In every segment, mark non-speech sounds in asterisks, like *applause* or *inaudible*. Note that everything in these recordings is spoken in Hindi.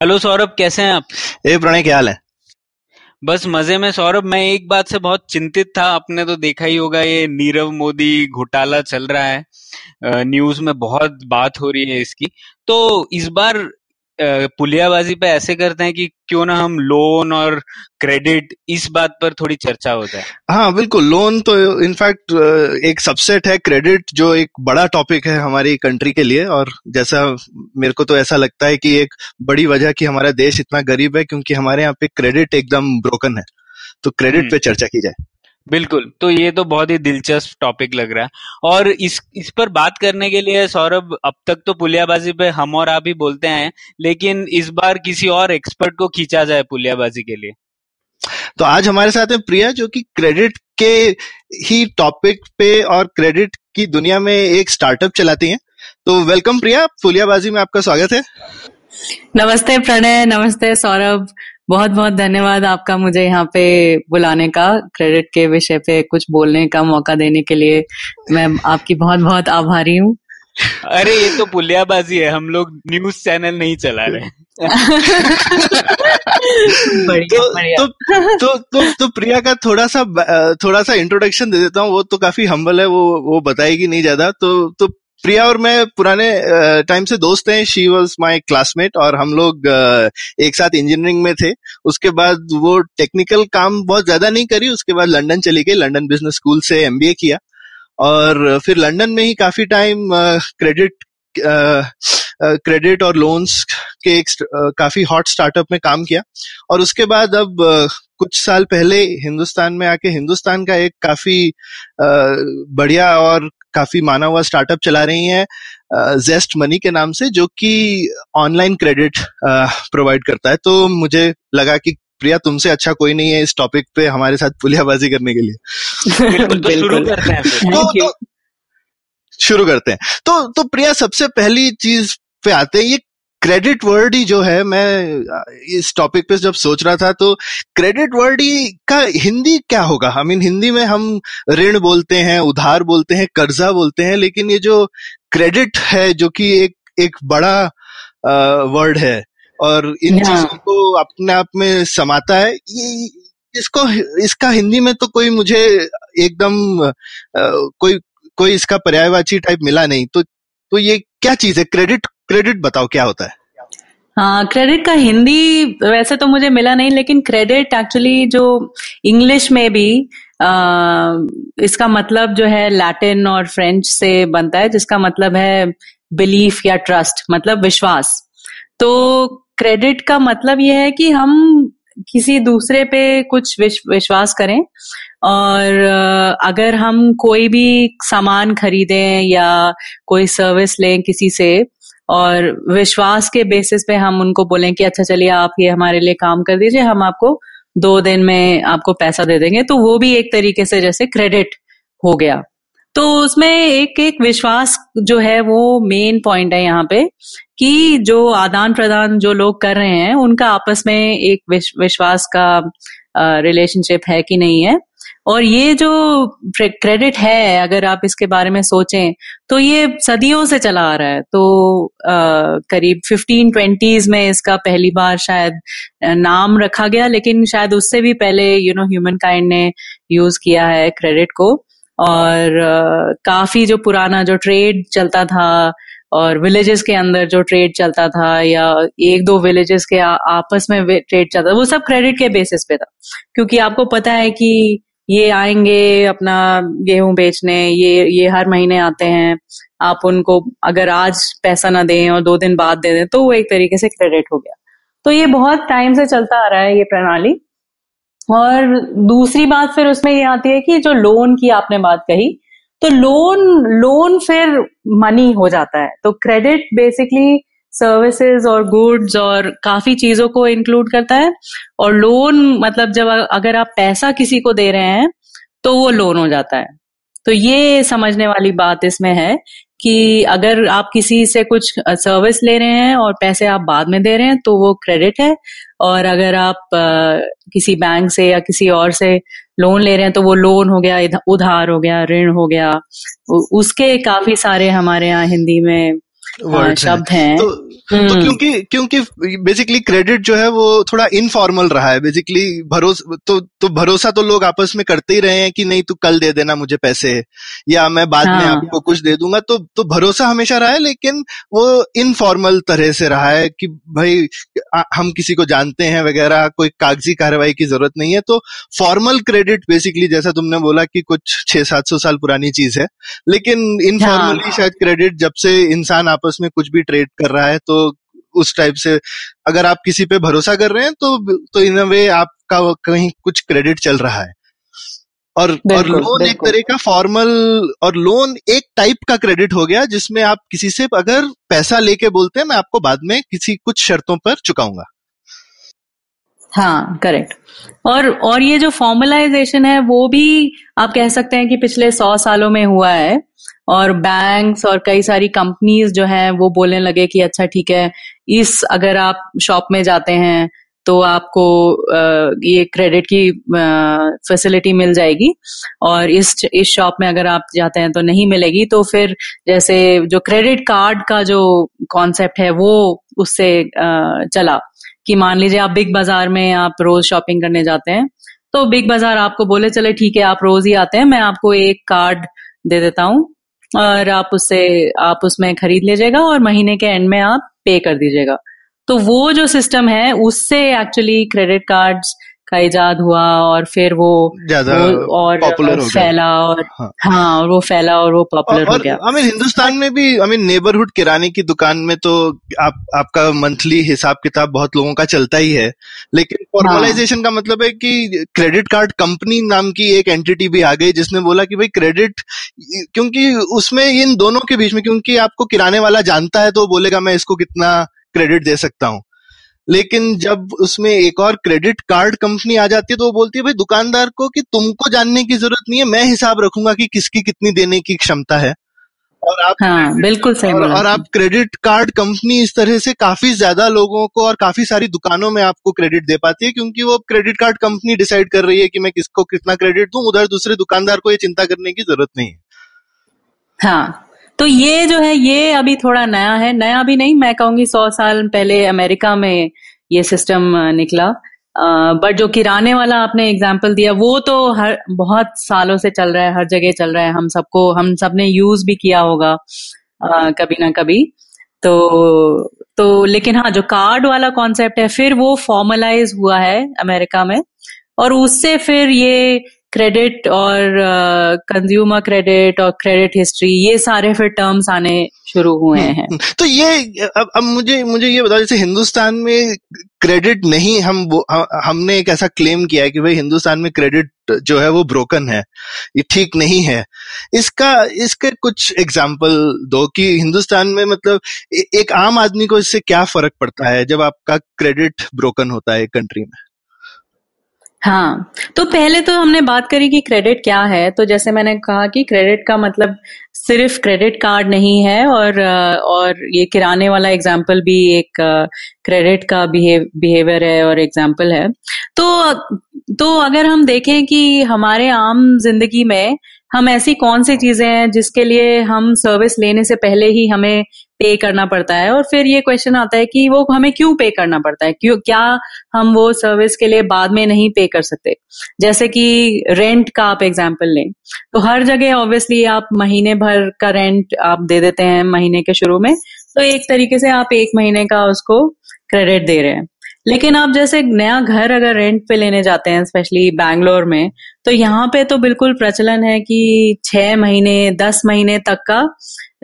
हेलो सौरभ कैसे हैं आप? ए प्रणय क्या हाल है? बस मज़े में। सौरभ मैं एक बात से बहुत चिंतित था। आपने तो देखा ही होगा ये नीरव मोदी घोटाला चल रहा है। न्यूज़ में बहुत बात हो रही है इसकी। तो इस बार पुलियाबाजी पे ऐसे करते हैं कि क्यों ना हम लोन और क्रेडिट इस बात पर थोड़ी चर्चा हो जाए। हाँ बिल्कुल। लोन तो इनफैक्ट एक सबसेट है। क्रेडिट जो एक बड़ा टॉपिक है हमारी कंट्री के लिए और जैसा मेरे को तो ऐसा लगता है कि एक बड़ी वजह कि हमारा देश इतना गरीब है क्योंकि हमारे यहाँ पे क्रेडिट एकदम ब्रोकन है। तो क्रेडिट हम्म। पे चर्चा की जाए। बिल्कुल। तो ये तो बहुत ही दिलचस्प टॉपिक लग रहा है। और इस इस पर बात करने के लिए सौरभ अब तक तो पुलियाबाजी पे हम और आप ही बोलते हैं लेकिन इस बार किसी और एक्सपर्ट को खींचा जाए पुलियाबाजी के लिए। तो आज हमारे साथ है प्रिया जो कि क्रेडिट के ही टॉपिक पे और क्रेडिट की दुनिया में एक स्टार्टअप चलाती हैं। तो वेलकम प्रिया पुलियाबाजी में आपका स्वागत है। नमस्ते प्रणय नमस्ते सौरभ। बहुत बहुत धन्यवाद आपका मुझे यहाँ पे बुलाने का क्रेडिट के विषय पे कुछ बोलने का मौका देने के लिए। मैं आपकी बहुत बहुत आभारी हूँ। अरे ये तो पुलियाबाजी है हम लोग न्यूज़ चैनल नहीं चला रहे बढ़िया तो, बढ़िया। तो, तो, तो, तो प्रिया का थोड़ा सा थोड़ा सा इंट्रोडक्शन दे देता हूँ वो तो काफ़ी हम्बल है वो वो बताएगी नहीं ज़्यादा तो तो प्रिया और मैं पुराने टाइम से दोस्त हैं। शी वॉज़ माई क्लासमेट और हम लोग एक साथ इंजीनियरिंग में थे। उसके बाद वो टेक्निकल काम बहुत ज़्यादा नहीं करी। उसके बाद लंदन चली गई। लंदन बिज़नेस स्कूल से एमबीए किया। और फिर लंदन में ही काफ़ी टाइम क्रेडिट क्रेडिट और लोन्स के एक काफ़ी हॉट स्टार्टअप में काम किया। और उसके बाद अब कुछ साल पहले हिंदुस्तान में आके हिंदुस्तान का एक काफ़ी बढ़िया और काफ़ी माना हुआ स्टार्टअप चला रही है जेस्ट मनी के नाम से जो कि ऑनलाइन क्रेडिट प्रोवाइड करता है। तो मुझे लगा कि प्रिया तुमसे अच्छा कोई नहीं है इस टॉपिक पे हमारे साथ पुलियाबाजी करने के लिए। *laughs* बिल्कुल तो शुरू करते हैं फिर। तो, तो शुरू करते हैं। तो तो प्रिया सबसे पहली चीज़ पे आते हैं ये क्रेडिट वर्ड ही जो है मैं इस टॉपिक पे जब सोच रहा था तो क्रेडिट वर्ड ही का हिंदी क्या होगा? आई मीन हिंदी में हम ऋण बोलते हैं उधार बोलते हैं कर्जा बोलते हैं लेकिन ये जो क्रेडिट है जो कि एक एक बड़ा वर्ड है और इन चीज़ों को अपने आप में समाता है ये इसको इसका हिंदी में तो कोई मुझे एकदम कोई कोई इसका पर्यायवाची टाइप मिला नहीं तो तो ये क्या चीज़ है? क्रेडिट क्रेडिट बताओ क्या होता है? हाँ क्रेडिट का हिंदी वैसे तो मुझे मिला नहीं लेकिन क्रेडिट एक्चुअली जो इंग्लिश में भी आ, इसका मतलब जो है लैटिन और फ्रेंच से बनता है जिसका मतलब है बिलीफ या ट्रस्ट मतलब विश्वास। तो क्रेडिट का मतलब यह है कि हम किसी दूसरे पे कुछ विश, विश्वास करें और अगर हम कोई भी सामान खरीदें या कोई सर्विस लें किसी से और विश्वास के बेसिस पे हम उनको बोलें कि अच्छा चलिए आप ये हमारे लिए काम कर दीजिए हम आपको दो दिन में आपको पैसा दे देंगे। तो वो भी एक तरीके से जैसे क्रेडिट हो गया। तो उसमें एक एक विश्वास जो है वो मेन पॉइंट है यहाँ पे कि जो आदान प्रदान जो लोग कर रहे हैं उनका आपस में एक विश, विश्वास का रिलेशनशिप है कि नहीं है। और ये जो क्रेडिट है अगर आप इसके बारे में सोचें तो ये सदियों से चला आ रहा है। तो अ, करीब फिफ्टीन ट्वेंटीज में इसका पहली बार शायद नाम रखा गया लेकिन शायद उससे भी पहले यू नो ह्यूमन काइंड ने यूज़ किया है क्रेडिट को। और अ, काफ़ी जो पुराना जो ट्रेड चलता था और विलेजेस के अंदर जो ट्रेड चलता था या एक दो विलेजेस के आ, आपस में ट्रेड चलता था वो सब क्रेडिट के बेसिस पे था। क्योंकि आपको पता है कि ये आएँगे अपना गेहूँ बेचने ये ये हर महीने आते हैं। आप उनको अगर आज पैसा ना दें और दो दिन बाद दे दें तो वो एक तरीके से क्रेडिट हो गया। तो ये बहुत टाइम से चलता आ रहा है ये प्रणाली। और दूसरी बात फिर उसमें ये आती है कि जो लोन की आपने बात कही तो लोन लोन फिर मनी हो जाता है। तो क्रेडिट बेसिकली सर्विसेज़ और गुड्स और काफ़ी चीज़ों को इंक्लूड करता है। और लोन मतलब जब अगर आप पैसा किसी को दे रहे हैं तो वो लोन हो जाता है। तो ये समझने वाली बात इसमें है कि अगर आप किसी से कुछ सर्विस ले रहे हैं और पैसे आप बाद में दे रहे हैं तो वो क्रेडिट है। और अगर आप किसी बैंक से या किसी और से लोन ले रहे हैं तो वो लोन हो गया उधार हो गया ऋण हो गया। उसके काफ़ी सारे हमारे यहाँ हिंदी में शब्द हैं। तो, तो हम्म। क्योंकि क्योंकि बेसिकली क्रेडिट जो है वो थोड़ा इनफॉर्मल रहा है बेसिकली भरोसा तो तो भरोसा तो लोग आपस में करते ही रहे हैं कि नहीं तू कल दे देना मुझे पैसे या मैं बाद हाँ. में आपको कुछ दे दूँगा तो तो भरोसा हमेशा रहा है लेकिन वो इनफॉर्मल तरह से रहा है कि भाई हम किसी को जानते हैं वगैरह कोई कागज़ी कार्रवाई की ज़रूरत नहीं है तो फॉर्मल क्रेडिट बेसिकली जैसा तुमने बोला कि कुछ छह सात सौ साल पुरानी चीज़ है लेकिन इनफॉर्मली हाँ. शायद क्रेडिट जब से इंसान आपस में कुछ भी ट्रेड कर रहा है तो उस टाइप से अगर आप किसी पे भरोसा कर रहे हैं तो तो इन वे आपका कहीं कुछ क्रेडिट चल रहा है। और और लोन एक तरह का फॉर्मल और लोन एक टाइप का क्रेडिट हो गया जिसमें आप किसी से अगर पैसा लेके बोलते हैं मैं आपको बाद में किसी कुछ शर्तों पर चुकाऊँगा। हाँ करेक्ट और और ये जो फॉर्मलाइजेशन है वो भी आप कह सकते हैं कि पिछले सौ सालों में हुआ है और बैंक्स और कई सारी कंपनीज़ जो हैं वो बोलने लगे कि अच्छा ठीक है इस अगर आप शॉप में जाते हैं तो आपको ये क्रेडिट की फैसिलिटी मिल जाएगी। और इस इस शॉप में अगर आप जाते हैं तो नहीं मिलेगी तो फिर जैसे जो क्रेडिट कार्ड का जो कॉन्सेप्ट है, वो उससे चला। कि मान लीजिए आप बिग बाज़ार में आप रोज शॉपिंग करने जाते हैं तो बिग बाज़ार आपको बोले, चले ठीक है, आप रोज ही आते हैं, मैं आपको एक कार्ड दे देता हूँ और आप उससे, आप उसमें खरीद लीजिएगा और महीने के एंड में आप पे कर दीजिएगा। तो वो जो सिस्टम है उससे एक्चुअली क्रेडिट कार्ड्स का इजाद हुआ और फिर वो, ज़्यादा और पॉपुलर फैला और हाँ।, हाँ और वो फैला और वो पॉपुलर हो गया आई मीन हिंदुस्तान में भी आई मीन नेबरहुड किराने की दुकान में तो आप आपका मंथली हिसाब किताब बहुत लोगों का चलता ही है लेकिन फॉर्मलाइजेशन हाँ. का मतलब है कि क्रेडिट कार्ड कंपनी नाम की एक एंटिटी भी आ गई जिसने बोला कि भाई क्रेडिट क्योंकि उसमें इन दोनों के बीच में क्योंकि आपको किराने वाला जानता है तो बोलेगा मैं इसको कितना क्रेडिट दे सकता हूँ लेकिन जब उसमें एक और क्रेडिट कार्ड कंपनी आ जाती है तो वो बोलती है भाई दुकानदार को कि तुमको जानने की ज़रूरत नहीं है मैं हिसाब रखूँगा कि किसकी कितनी देने की क्षमता है। और आप हाँ, बिल्कुल सही और, और आप क्रेडिट कार्ड कंपनी इस तरह से काफ़ी ज़्यादा लोगों को और काफ़ी सारी दुकानों में आपको क्रेडिट दे पाती है क्योंकि वो क्रेडिट कार्ड कंपनी डिसाइड कर रही है कि मैं किसको कितना क्रेडिट दूँ उधर दूसरे दुकानदार को ये चिंता करने की ज़रूरत नहीं है। हाँ तो ये जो है ये अभी थोड़ा नया है। नया भी नहीं मैं कहूँगी सौ साल पहले अमेरिका में ये सिस्टम निकला। बट जो किराने वाला आपने एग्ज़ाम्पल दिया वो तो हर बहुत सालों से चल रहा है हर जगह चल रहा है। हम सबको हम सबने यूज़ भी किया होगा आ, कभी ना कभी। तो तो लेकिन हाँ जो कार्ड वाला कॉन्सेप्ट है फिर वो फॉर्मलाइज हुआ है अमेरिका में। और उससे फिर ये क्रेडिट और कंज्यूमर uh, क्रेडिट और क्रेडिट हिस्ट्री ये सारे फिर टर्म्स आने शुरू हुए हम्म, हैं। तो ये अब अब मुझे मुझे ये बताओ जैसे हिंदुस्तान में क्रेडिट नहीं हम हमने एक ऐसा क्लेम किया है कि भाई हिंदुस्तान में क्रेडिट जो है वो ब्रोकन है ये ठीक नहीं है। इसका इसके कुछ एग्ज़ाम्पल दो कि हिंदुस्तान में मतलब एक आम आदमी को इससे क्या फ़र्क पड़ता है जब आपका क्रेडिट ब्रोकन होता है कंट्री में? हाँ तो पहले तो हमने बात करी कि क्रेडिट क्या है तो जैसे मैंने कहा कि क्रेडिट का मतलब सिर्फ़ क्रेडिट कार्ड नहीं है और और ये किराने वाला एग्ज़ाम्पल भी एक क्रेडिट का बिहेवियर है और एग्ज़ाम्पल है। तो तो अगर हम देखें कि हमारे आम ज़िंदगी में हम ऐसी कौन सी चीज़ें हैं जिसके लिए हम सर्विस लेने से पहले ही हमें पे करना पड़ता है और फिर ये क्वेश्चन आता है कि वो हमें क्यों पे करना पड़ता है? क्यों, क्या हम वो सर्विस के लिए बाद में नहीं पे कर सकते? जैसे कि रेंट का आप एग्ज़ाम्पल लें तो हर जगह ऑब्वियसली आप महीने भर का रेंट आप दे देते हैं महीने के शुरू में तो एक तरीके से आप एक महीने का उसको क्रेडिट दे रहे हैं। लेकिन आप जैसे नया घर अगर रेंट पे लेने जाते हैं स्पेशली बैंगलोर में तो यहाँ पे तो बिल्कुल प्रचलन है कि छह महीने, दस महीने तक का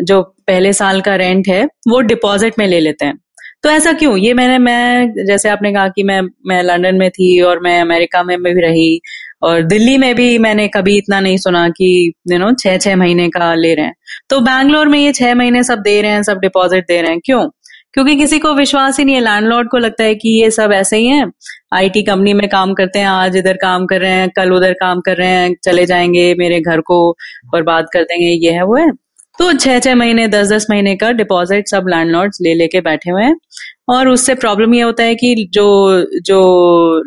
जो पहले साल का रेंट है, वो डिपॉजिट में ले लेते हैं। तो ऐसा क्यों? ये मैंने, मैं, जैसे आपने कहा कि मैं मैं लंदन में थी और मैं अमेरिका में भी रही और दिल्ली में भी मैंने कभी इतना नहीं सुना कि यू नो छह छह महीने का ले रहे हैं। तो बैंगलोर में ये छह महीने सब दे रहे हैं, सब डिपॉजिट दे रहे हैं। क्यों? क्योंकि किसी को विश्वास ही नहीं है। लैंडलॉर्ड को लगता है कि ये सब ऐसे ही हैं। आईटी कंपनी में काम करते हैं, आज इधर काम कर रहे हैं, कल उधर काम कर रहे हैं, चले जाएँगे मेरे घर को बर्बाद कर देंगे, ये है, वो है। तो छह छह महीने, दस दस महीने का डिपॉजिट सब लैंडलॉर्ड्स ले लेके बैठे हुए हैं। और उससे प्रॉब्लम ये होता है कि जो जो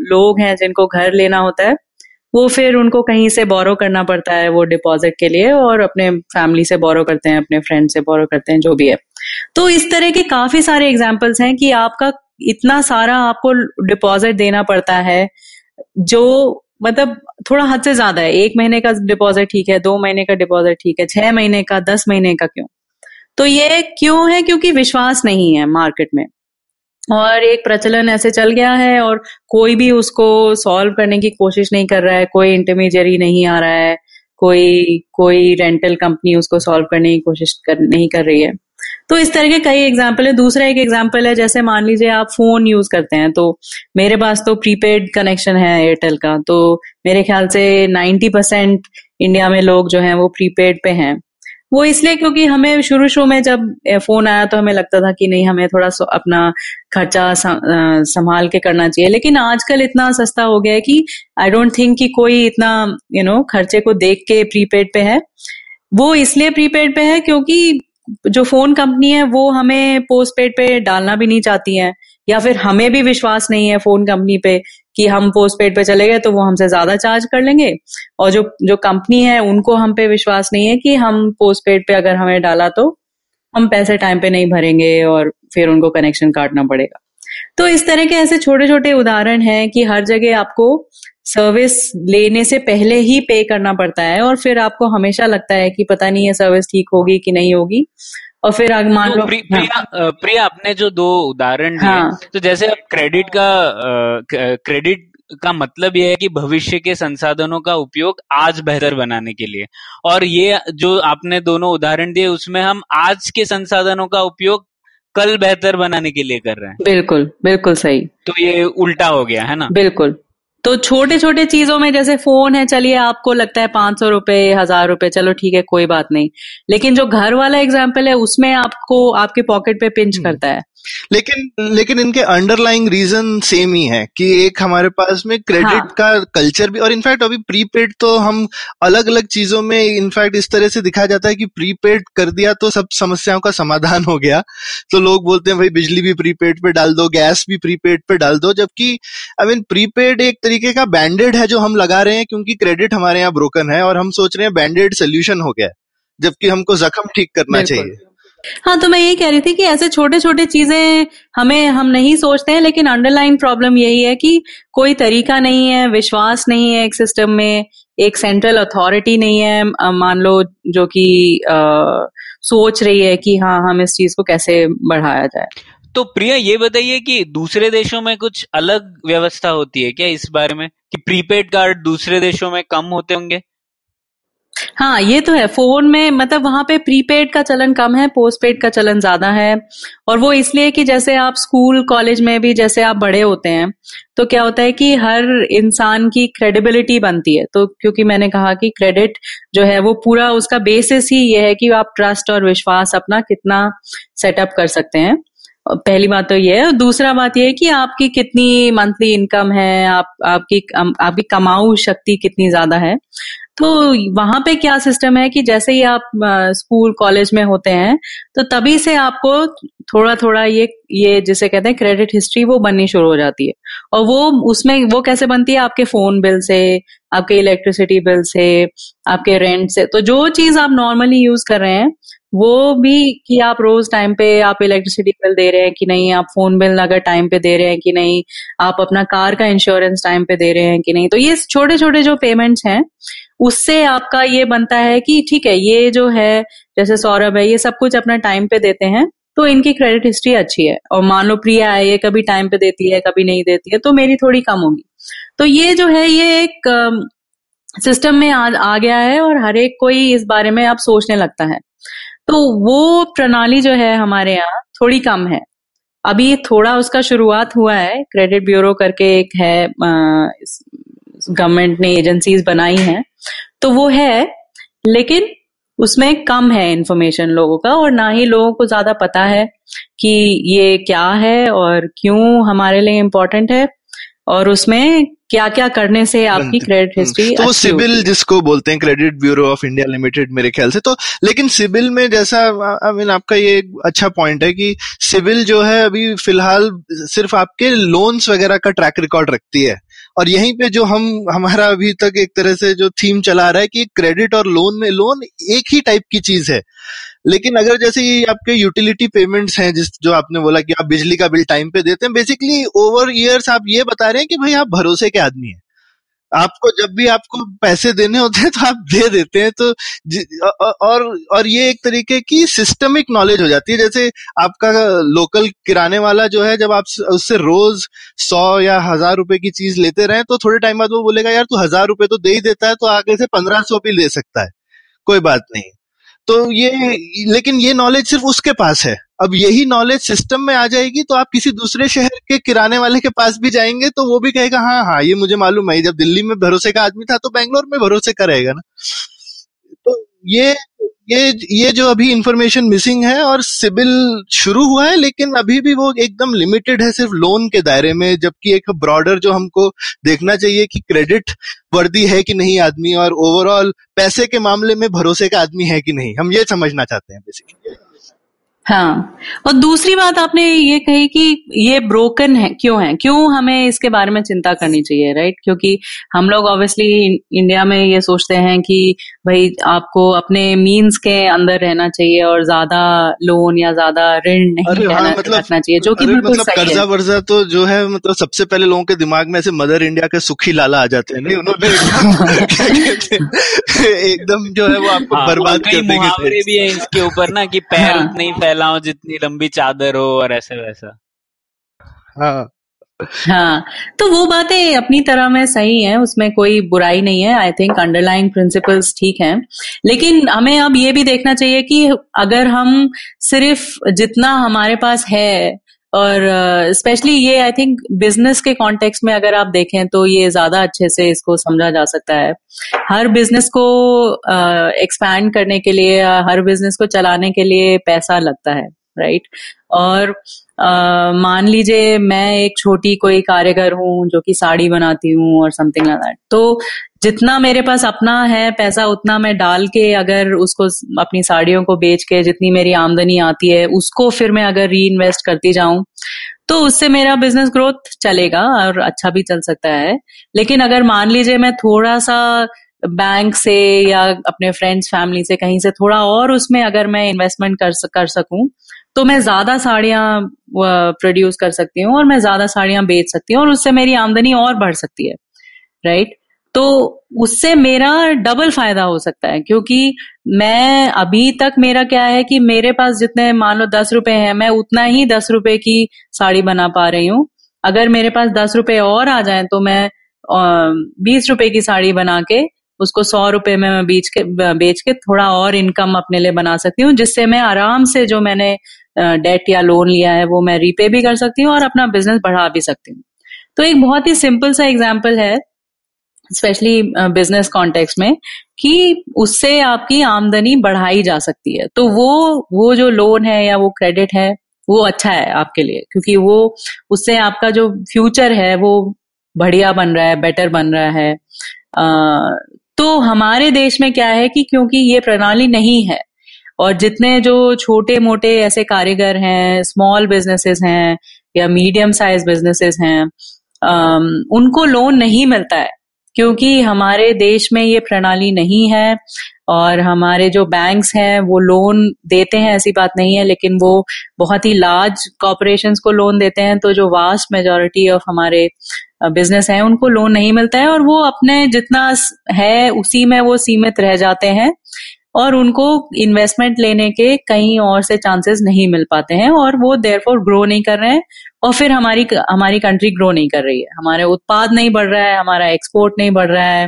लोग हैं जिनको घर लेना होता है, वो फिर उनको कहीं से बोरो करना पड़ता है वो डिपॉजिट के लिए और अपने फैमिली से बोरो करते हैं, अपने फ्रेंड से बोरो करते हैं, जो भी है। तो इस तरह के काफ़ी सारे एग्जाम्पल्स हैं कि आपका इतना सारा आपको डिपॉजिट देना पड़ता है, जो मतलब थोड़ा हद से ज़्यादा है। एक महीने का डिपॉजिट ठीक है दो महीने का डिपॉजिट ठीक है छह महीने का दस महीने का क्यों? तो ये क्यों है? क्योंकि विश्वास नहीं है मार्केट में। और एक प्रचलन ऐसे चल गया है और कोई भी उसको सॉल्व करने की कोशिश नहीं कर रहा है कोई इंटरमीडियरी नहीं आ रहा है कोई कोई रेंटल कंपनी उसको सॉल्व करने की कोशिश कर, नहीं कर रही है। तो इस तरह के कई एग्ज़ाम्पल है। दूसरा एक एग्ज़ाम्पल है जैसे मान लीजिए आप फ़ोन यूज़ करते हैं तो मेरे पास तो प्रीपेड कनेक्शन है एयरटेल का तो मेरे ख्याल से 90 परसेंट इंडिया में लोग जो हैं वो प्रीपेड पे हैं। वो इसलिए क्योंकि हमें शुरू शुरू में जब फ़ोन आया तो हमें लगता था कि नहीं हमें थोड़ा अपना खर्चा संभाल के करना चाहिए। लेकिन आजकल इतना सस्ता हो गया है कि आई डोंट थिंक कि कोई इतना यू you नो know, खर्चे को देख के प्रीपेड पे है। वो इसलिए प्रीपेड पे है क्योंकि जो फ़ोन कंपनी है, वो हमें पोस्ट पेड पे डालना भी नहीं चाहती है, या फिर हमें भी विश्वास नहीं है फ़ोन कंपनी पे कि हम पोस्ट पेड पे चले गए तो वो हमसे ज़्यादा चार्ज कर लेंगे। और जो जो कंपनी है, उनको हम पे विश्वास नहीं है कि हम पोस्ट पेड पे अगर हमें डाला तो हम पैसे टाइम पे नहीं भरेंगे और फिर उनको कनेक्शन काटना पड़ेगा। तो इस तरह के ऐसे छोटे छोटे उदाहरण हैं कि हर जगह आपको सर्विस लेने से पहले ही पे करना पड़ता है और फिर आपको हमेशा लगता है कि पता नहीं है सर्विस ठीक होगी कि नहीं होगी। और फिर आगे मान तो लो प्रि, हाँ। प्रिया प्रिया आपने जो दो उदाहरण दिए हाँ, तो जैसे आप क्रेडिट का क्रेडिट का मतलब यह है कि भविष्य के संसाधनों का उपयोग आज बेहतर बनाने के लिए। और ये जो आपने दोनों उदाहरण दिए उसमें हम आज के संसाधनों का उपयोग कल बेहतर बनाने के लिए कर रहे हैं। बिल्कुल बिल्कुल सही। तो ये उल्टा हो गया है ना? बिल्कुल। तो छोटे छोटे चीज़ों में जैसे फ़ोन है चलिए आपको लगता है पाँच सौ रुपए हज़ार रुपए चलो ठीक है कोई बात नहीं लेकिन जो घर वाला एग्ज़ाम्पल है उसमें आपको आपके पॉकेट पे पिंच हम्म। करता है लेकिन लेकिन इनके अंडरलाइंग रीजन सेम ही है कि एक हमारे पास में क्रेडिट हाँ. का कल्चर भी और इनफैक्ट अभी प्रीपेड तो हम अलग अलग चीज़ों में इनफैक्ट इस तरह से दिखाया जाता है कि प्रीपेड कर दिया तो सब समस्याओं का समाधान हो गया। तो लोग बोलते हैं भाई बिजली भी प्रीपेड पे डाल दो गैस भी प्रीपेड पे डाल दो। जबकि आई मीन प्रीपेड एक तरीके का बैंडेड है जो हम लगा रहे हैं क्योंकि क्रेडिट हमारे यहाँ ब्रोकन है और हम सोच रहे हैं बैंडेड सोल्यूशन हो गया जबकि हमको जख्म ठीक करना चाहिए। हाँ तो मैं ये कह रही थी कि ऐसे छोटे छोटे चीज़ें हमें, हम नहीं सोचते हैं, लेकिन अंडरलाइन प्रॉब्लम यही है कि कोई तरीका नहीं है, विश्वास नहीं है एक सिस्टम में, एक सेंट्रल अथॉरिटी नहीं है। मान लो जो कि सोच रही है कि हाँ हम इस चीज़ को कैसे बढ़ाया जाए। तो प्रिया, ये बताइए कि दूसरे देशों में कुछ अलग व्यवस्था होती है क्या इस बारे में? कि प्रीपेड कार्ड दूसरे देशों में कम होते होंगे? हाँ ये तो है। फ़ोन में मतलब वहाँ पे प्रीपेड का चलन कम है पोस्ट पेड का चलन ज़्यादा है। और वो इसलिए कि जैसे आप स्कूल, कॉलेज में भी जैसे आप बड़े होते हैं तो क्या होता है कि हर इंसान की क्रेडिबिलिटी बनती है। तो क्योंकि मैंने कहा कि क्रेडिट जो है वो पूरा उसका बेसिस ही ये है कि आप ट्रस्ट और विश्वास अपना कितना सेटअप कर सकते हैं। पहली बात तो ये है। दूसरा बात ये है कि आपकी कितनी मंथली इनकम है, आप, आपकी आपकी कमाऊ शक्ति कितनी ज़्यादा है। तो वहाँ पे क्या सिस्टम है कि जैसे ही आप स्कूल कॉलेज में होते हैं तो तभी से आपको थोड़ा थोड़ा ये ये जिसे कहते हैं क्रेडिट हिस्ट्री वो बननी शुरू हो जाती है। और वो, उसमें वो कैसे बनती है? आपके फ़ोन बिल से, आपके इलेक्ट्रिसिटी बिल से, आपके रेंट से। तो जो चीज़ आप नॉर्मली यूज़ कर रहे हैं वो भी कि आप रोज टाइम पे आप इलेक्ट्रिसिटी बिल दे रहे हैं कि नहीं आप फ़ोन बिल अगर टाइम पे दे रहे हैं कि नहीं आप अपना कार का इंश्योरेंस टाइम पे दे रहे हैं कि नहीं। तो ये छोटे छोटे जो पेमेंट्स हैं उससे आपका ये बनता है कि ठीक है ये जो है जैसे सौरभ है ये सब कुछ अपना टाइम पे देते हैं तो इनकी क्रेडिट हिस्ट्री अच्छी है। और मान लो प्रिया है ये कभी टाइम पे देती है कभी नहीं देती है तो मेरी थोड़ी कम होगी। तो ये जो है ये एक सिस्टम में आ, आ गया है और हर एक कोई इस बारे में अब सोचने लगता है। तो वो प्रणाली जो है हमारे यहाँ थोड़ी कम है। अभी थोड़ा उसका शुरुआत हुआ है। क्रेडिट ब्यूरो करके एक है गवर्नमेंट ने एजेंसीज बनाई हैं। तो वो है, लेकिन उसमें कम है इन्फॉर्मेशन लोगों का और ना ही लोगों को ज़्यादा पता है कि ये क्या है और क्यों हमारे लिए इम्पोर्टेंट है। और उसमें क्या क्या करने से आपकी क्रेडिट हिस्ट्री तो सिबिल जिसको बोलते हैं credit bureau of India limited मेरे ख्याल से तो लेकिन सिबिल में जैसा आई मीन आपका ये अच्छा पॉइंट है कि सिबिल जो है अभी फ़िलहाल सिर्फ़ आपके लोन्स वगैरह का ट्रैक रिकॉर्ड रखती है। और यहीं पे जो हम, हमारा अभी तक एक तरह से जो थीम चला रहा है कि क्रेडिट और लोन में लोन एक ही टाइप की चीज़ है। लेकिन अगर जैसे ये आपके यूटिलिटी पेमेंट्स हैं, जिस जो आपने बोला कि आप बिजली का बिल टाइम पे देते हैं बेसिकली ओवर ईयर्स आप ये बता रहे हैं कि भाई आप भरोसे के आदमी हैं। आपको जब भी आपको पैसे देने होते हैं तो आप दे देते हैं तो और और ये एक तरीके की सिस्टमिक नॉलेज हो जाती है। जैसे आपका लोकल किराने वाला जो है, जब आप उससे रोज सौ या हज़ार रुपए की चीज़ लेते रहे तो थोड़े टाइम बाद वो बोलेगा, यार, तू हज़ार रुपए तो दे ही देता है तो आगे से पंद्रह सौ भी ले सकता है। कोई बात नहीं। तो ये, लेकिन ये नॉलेज सिर्फ़ उसके पास है। अब यही नॉलेज सिस्टम में आ जाएगी तो आप किसी दूसरे शहर के किराने वाले के पास भी जाएँगे तो वो भी कहेगा हाँ हाँ ये मुझे मालूम है, जब दिल्ली में भरोसे का आदमी था तो बैंगलोर में भरोसे का रहेगा ना। तो ये ये ये जो अभी इंफॉर्मेशन मिसिंग है, और सिबिल शुरू हुआ है, लेकिन अभी भी वो एकदम लिमिटेड है, सिर्फ़ लोन के दायरे में, जबकि एक ब्रॉडर जो हमको देखना चाहिए कि क्रेडिट वर्दी है कि नहीं आदमी, और ओवरऑल पैसे के मामले में भरोसे का आदमी है कि नहीं, हम ये समझना चाहते हैं बेसिकली हाँ। और दूसरी बात आपने ये कही कि ये ब्रोकन है क्यों है? क्यों हमें इसके बारे में चिंता करनी चाहिए राइट क्योंकि हम लोग ऑब्वियसली इंडिया में ये सोचते हैं कि भाई आपको अपने मीन्स के अंदर रहना चाहिए और ज़्यादा लोन या ज़्यादा ऋण नहीं हाँ, रहना, हाँ, मतलब, रखना चाहिए जो कि बिल्कुल मतलब सही कर्जा वर्जा तो जो है मतलब सबसे पहले लोगों के दिमाग में ऐसे मदर इंडिया के सुखी लाला आ जाते हैं नहीं? उन्होंने *laughs* *laughs* एकदम जो है वो आपको हाँ, बर्बाद करने के भी है इसके ऊपर ना कि पैर हाँ, नहीं फैलाओ जितनी लंबी चादर हो और ऐसे वैसा। हाँ। हाँ तो वो बातें अपनी तरह में सही है उसमें कोई बुराई नहीं है। आई थिंक अंडरलाइंग प्रिंसिपल्स ठीक है। लेकिन हमें अब ये भी देखना चाहिए कि अगर हम सिर्फ़ जितना हमारे पास है और स्पेशली uh, ये आई थिंक बिज़नेस के कॉन्टेक्स्ट में अगर आप देखें तो ये ज़्यादा अच्छे से इसको समझा जा सकता है हर बिज़नेस को एक्सपैंड uh, करने के लिए हर बिज़नेस को चलाने के लिए पैसा लगता है राइट right? और मान लीजिए मैं एक छोटी कोई कारीगर हूँ जो कि साड़ी बनाती हूँ और समथिंग लाइक दैट तो जितना मेरे पास अपना है पैसा, उतना मैं डाल के अगर उसको अपनी साड़ियों को बेच के जितनी मेरी आमदनी आती है, उसको फिर मैं अगर री इन्वेस्ट करती जाऊँ तो उससे मेरा बिज़नेस ग्रोथ चलेगा और अच्छा भी चल सकता है। लेकिन अगर मान लीजिए मैं थोड़ा सा बैंक से या अपने फ्रेंड्स फैमिली से कहीं से थोड़ा और उसमें अगर मैं इन्वेस्टमेंट कर कर सकूँ तो मैं ज़्यादा साड़ियाँ प्रोड्यूस कर सकती हूँ और मैं ज़्यादा साड़ियाँ बेच सकती हूँ और उससे मेरी आमदनी और बढ़ सकती है राइट तो उससे मेरा डबल फ़ायदा हो सकता है क्योंकि मैं अभी तक मेरा क्या है कि मेरे पास जितने मान लो दस रुपए हैं, मैं उतना ही दस रुपए की साड़ी बना पा रही हूँ। अगर मेरे पास दस रुपए और आ जाए तो मैं बीस रुपए की साड़ी बना के उसको सौ रुपए में मैं बेच के बेच के थोड़ा और इनकम अपने लिए बना सकती हूँ, जिससे मैं आराम से जो मैंने डेट या लोन लिया है वो मैं रीपे भी कर सकती हूँ और अपना बिज़नेस बढ़ा भी सकती हूँ। तो एक बहुत ही सिंपल सा एग्ज़ाम्पल है स्पेशली बिज़नेस कॉन्टेक्स्ट में कि उससे आपकी आमदनी बढ़ाई जा सकती है। तो वो वो जो लोन है या वो क्रेडिट है वो अच्छा है आपके लिए क्योंकि वो उससे आपका जो फ्यूचर है वो बढ़िया बन रहा है बेटर बन रहा है। आ, तो हमारे देश में क्या है कि क्योंकि ये प्रणाली नहीं है और जितने जो छोटे मोटे ऐसे कारीगर हैं स्मॉल बिजनेसेस हैं या मीडियम साइज़ बिजनेसेस हैं उनको लोन नहीं मिलता है, क्योंकि हमारे देश में ये प्रणाली नहीं है और हमारे जो बैंक्स हैं, वो लोन देते हैं, ऐसी बात नहीं है, लेकिन वो बहुत ही लार्ज कॉपोरेशन को लोन देते हैं तो जो वास्ट मेजोरिटी ऑफ़ हमारे बिज़नेस है, उनको लोन नहीं मिलता है और वो अपने जितना है, उसी में वो सीमित रह जाते हैं। और उनको इन्वेस्टमेंट लेने के कहीं और से चांसेस नहीं मिल पाते हैं और वो देर ग्रो नहीं कर रहे हैं और फिर हमारी हमारी कंट्री ग्रो नहीं कर रही है। हमारे उत्पाद नहीं बढ़ रहा है हमारा एक्सपोर्ट नहीं बढ़ रहा है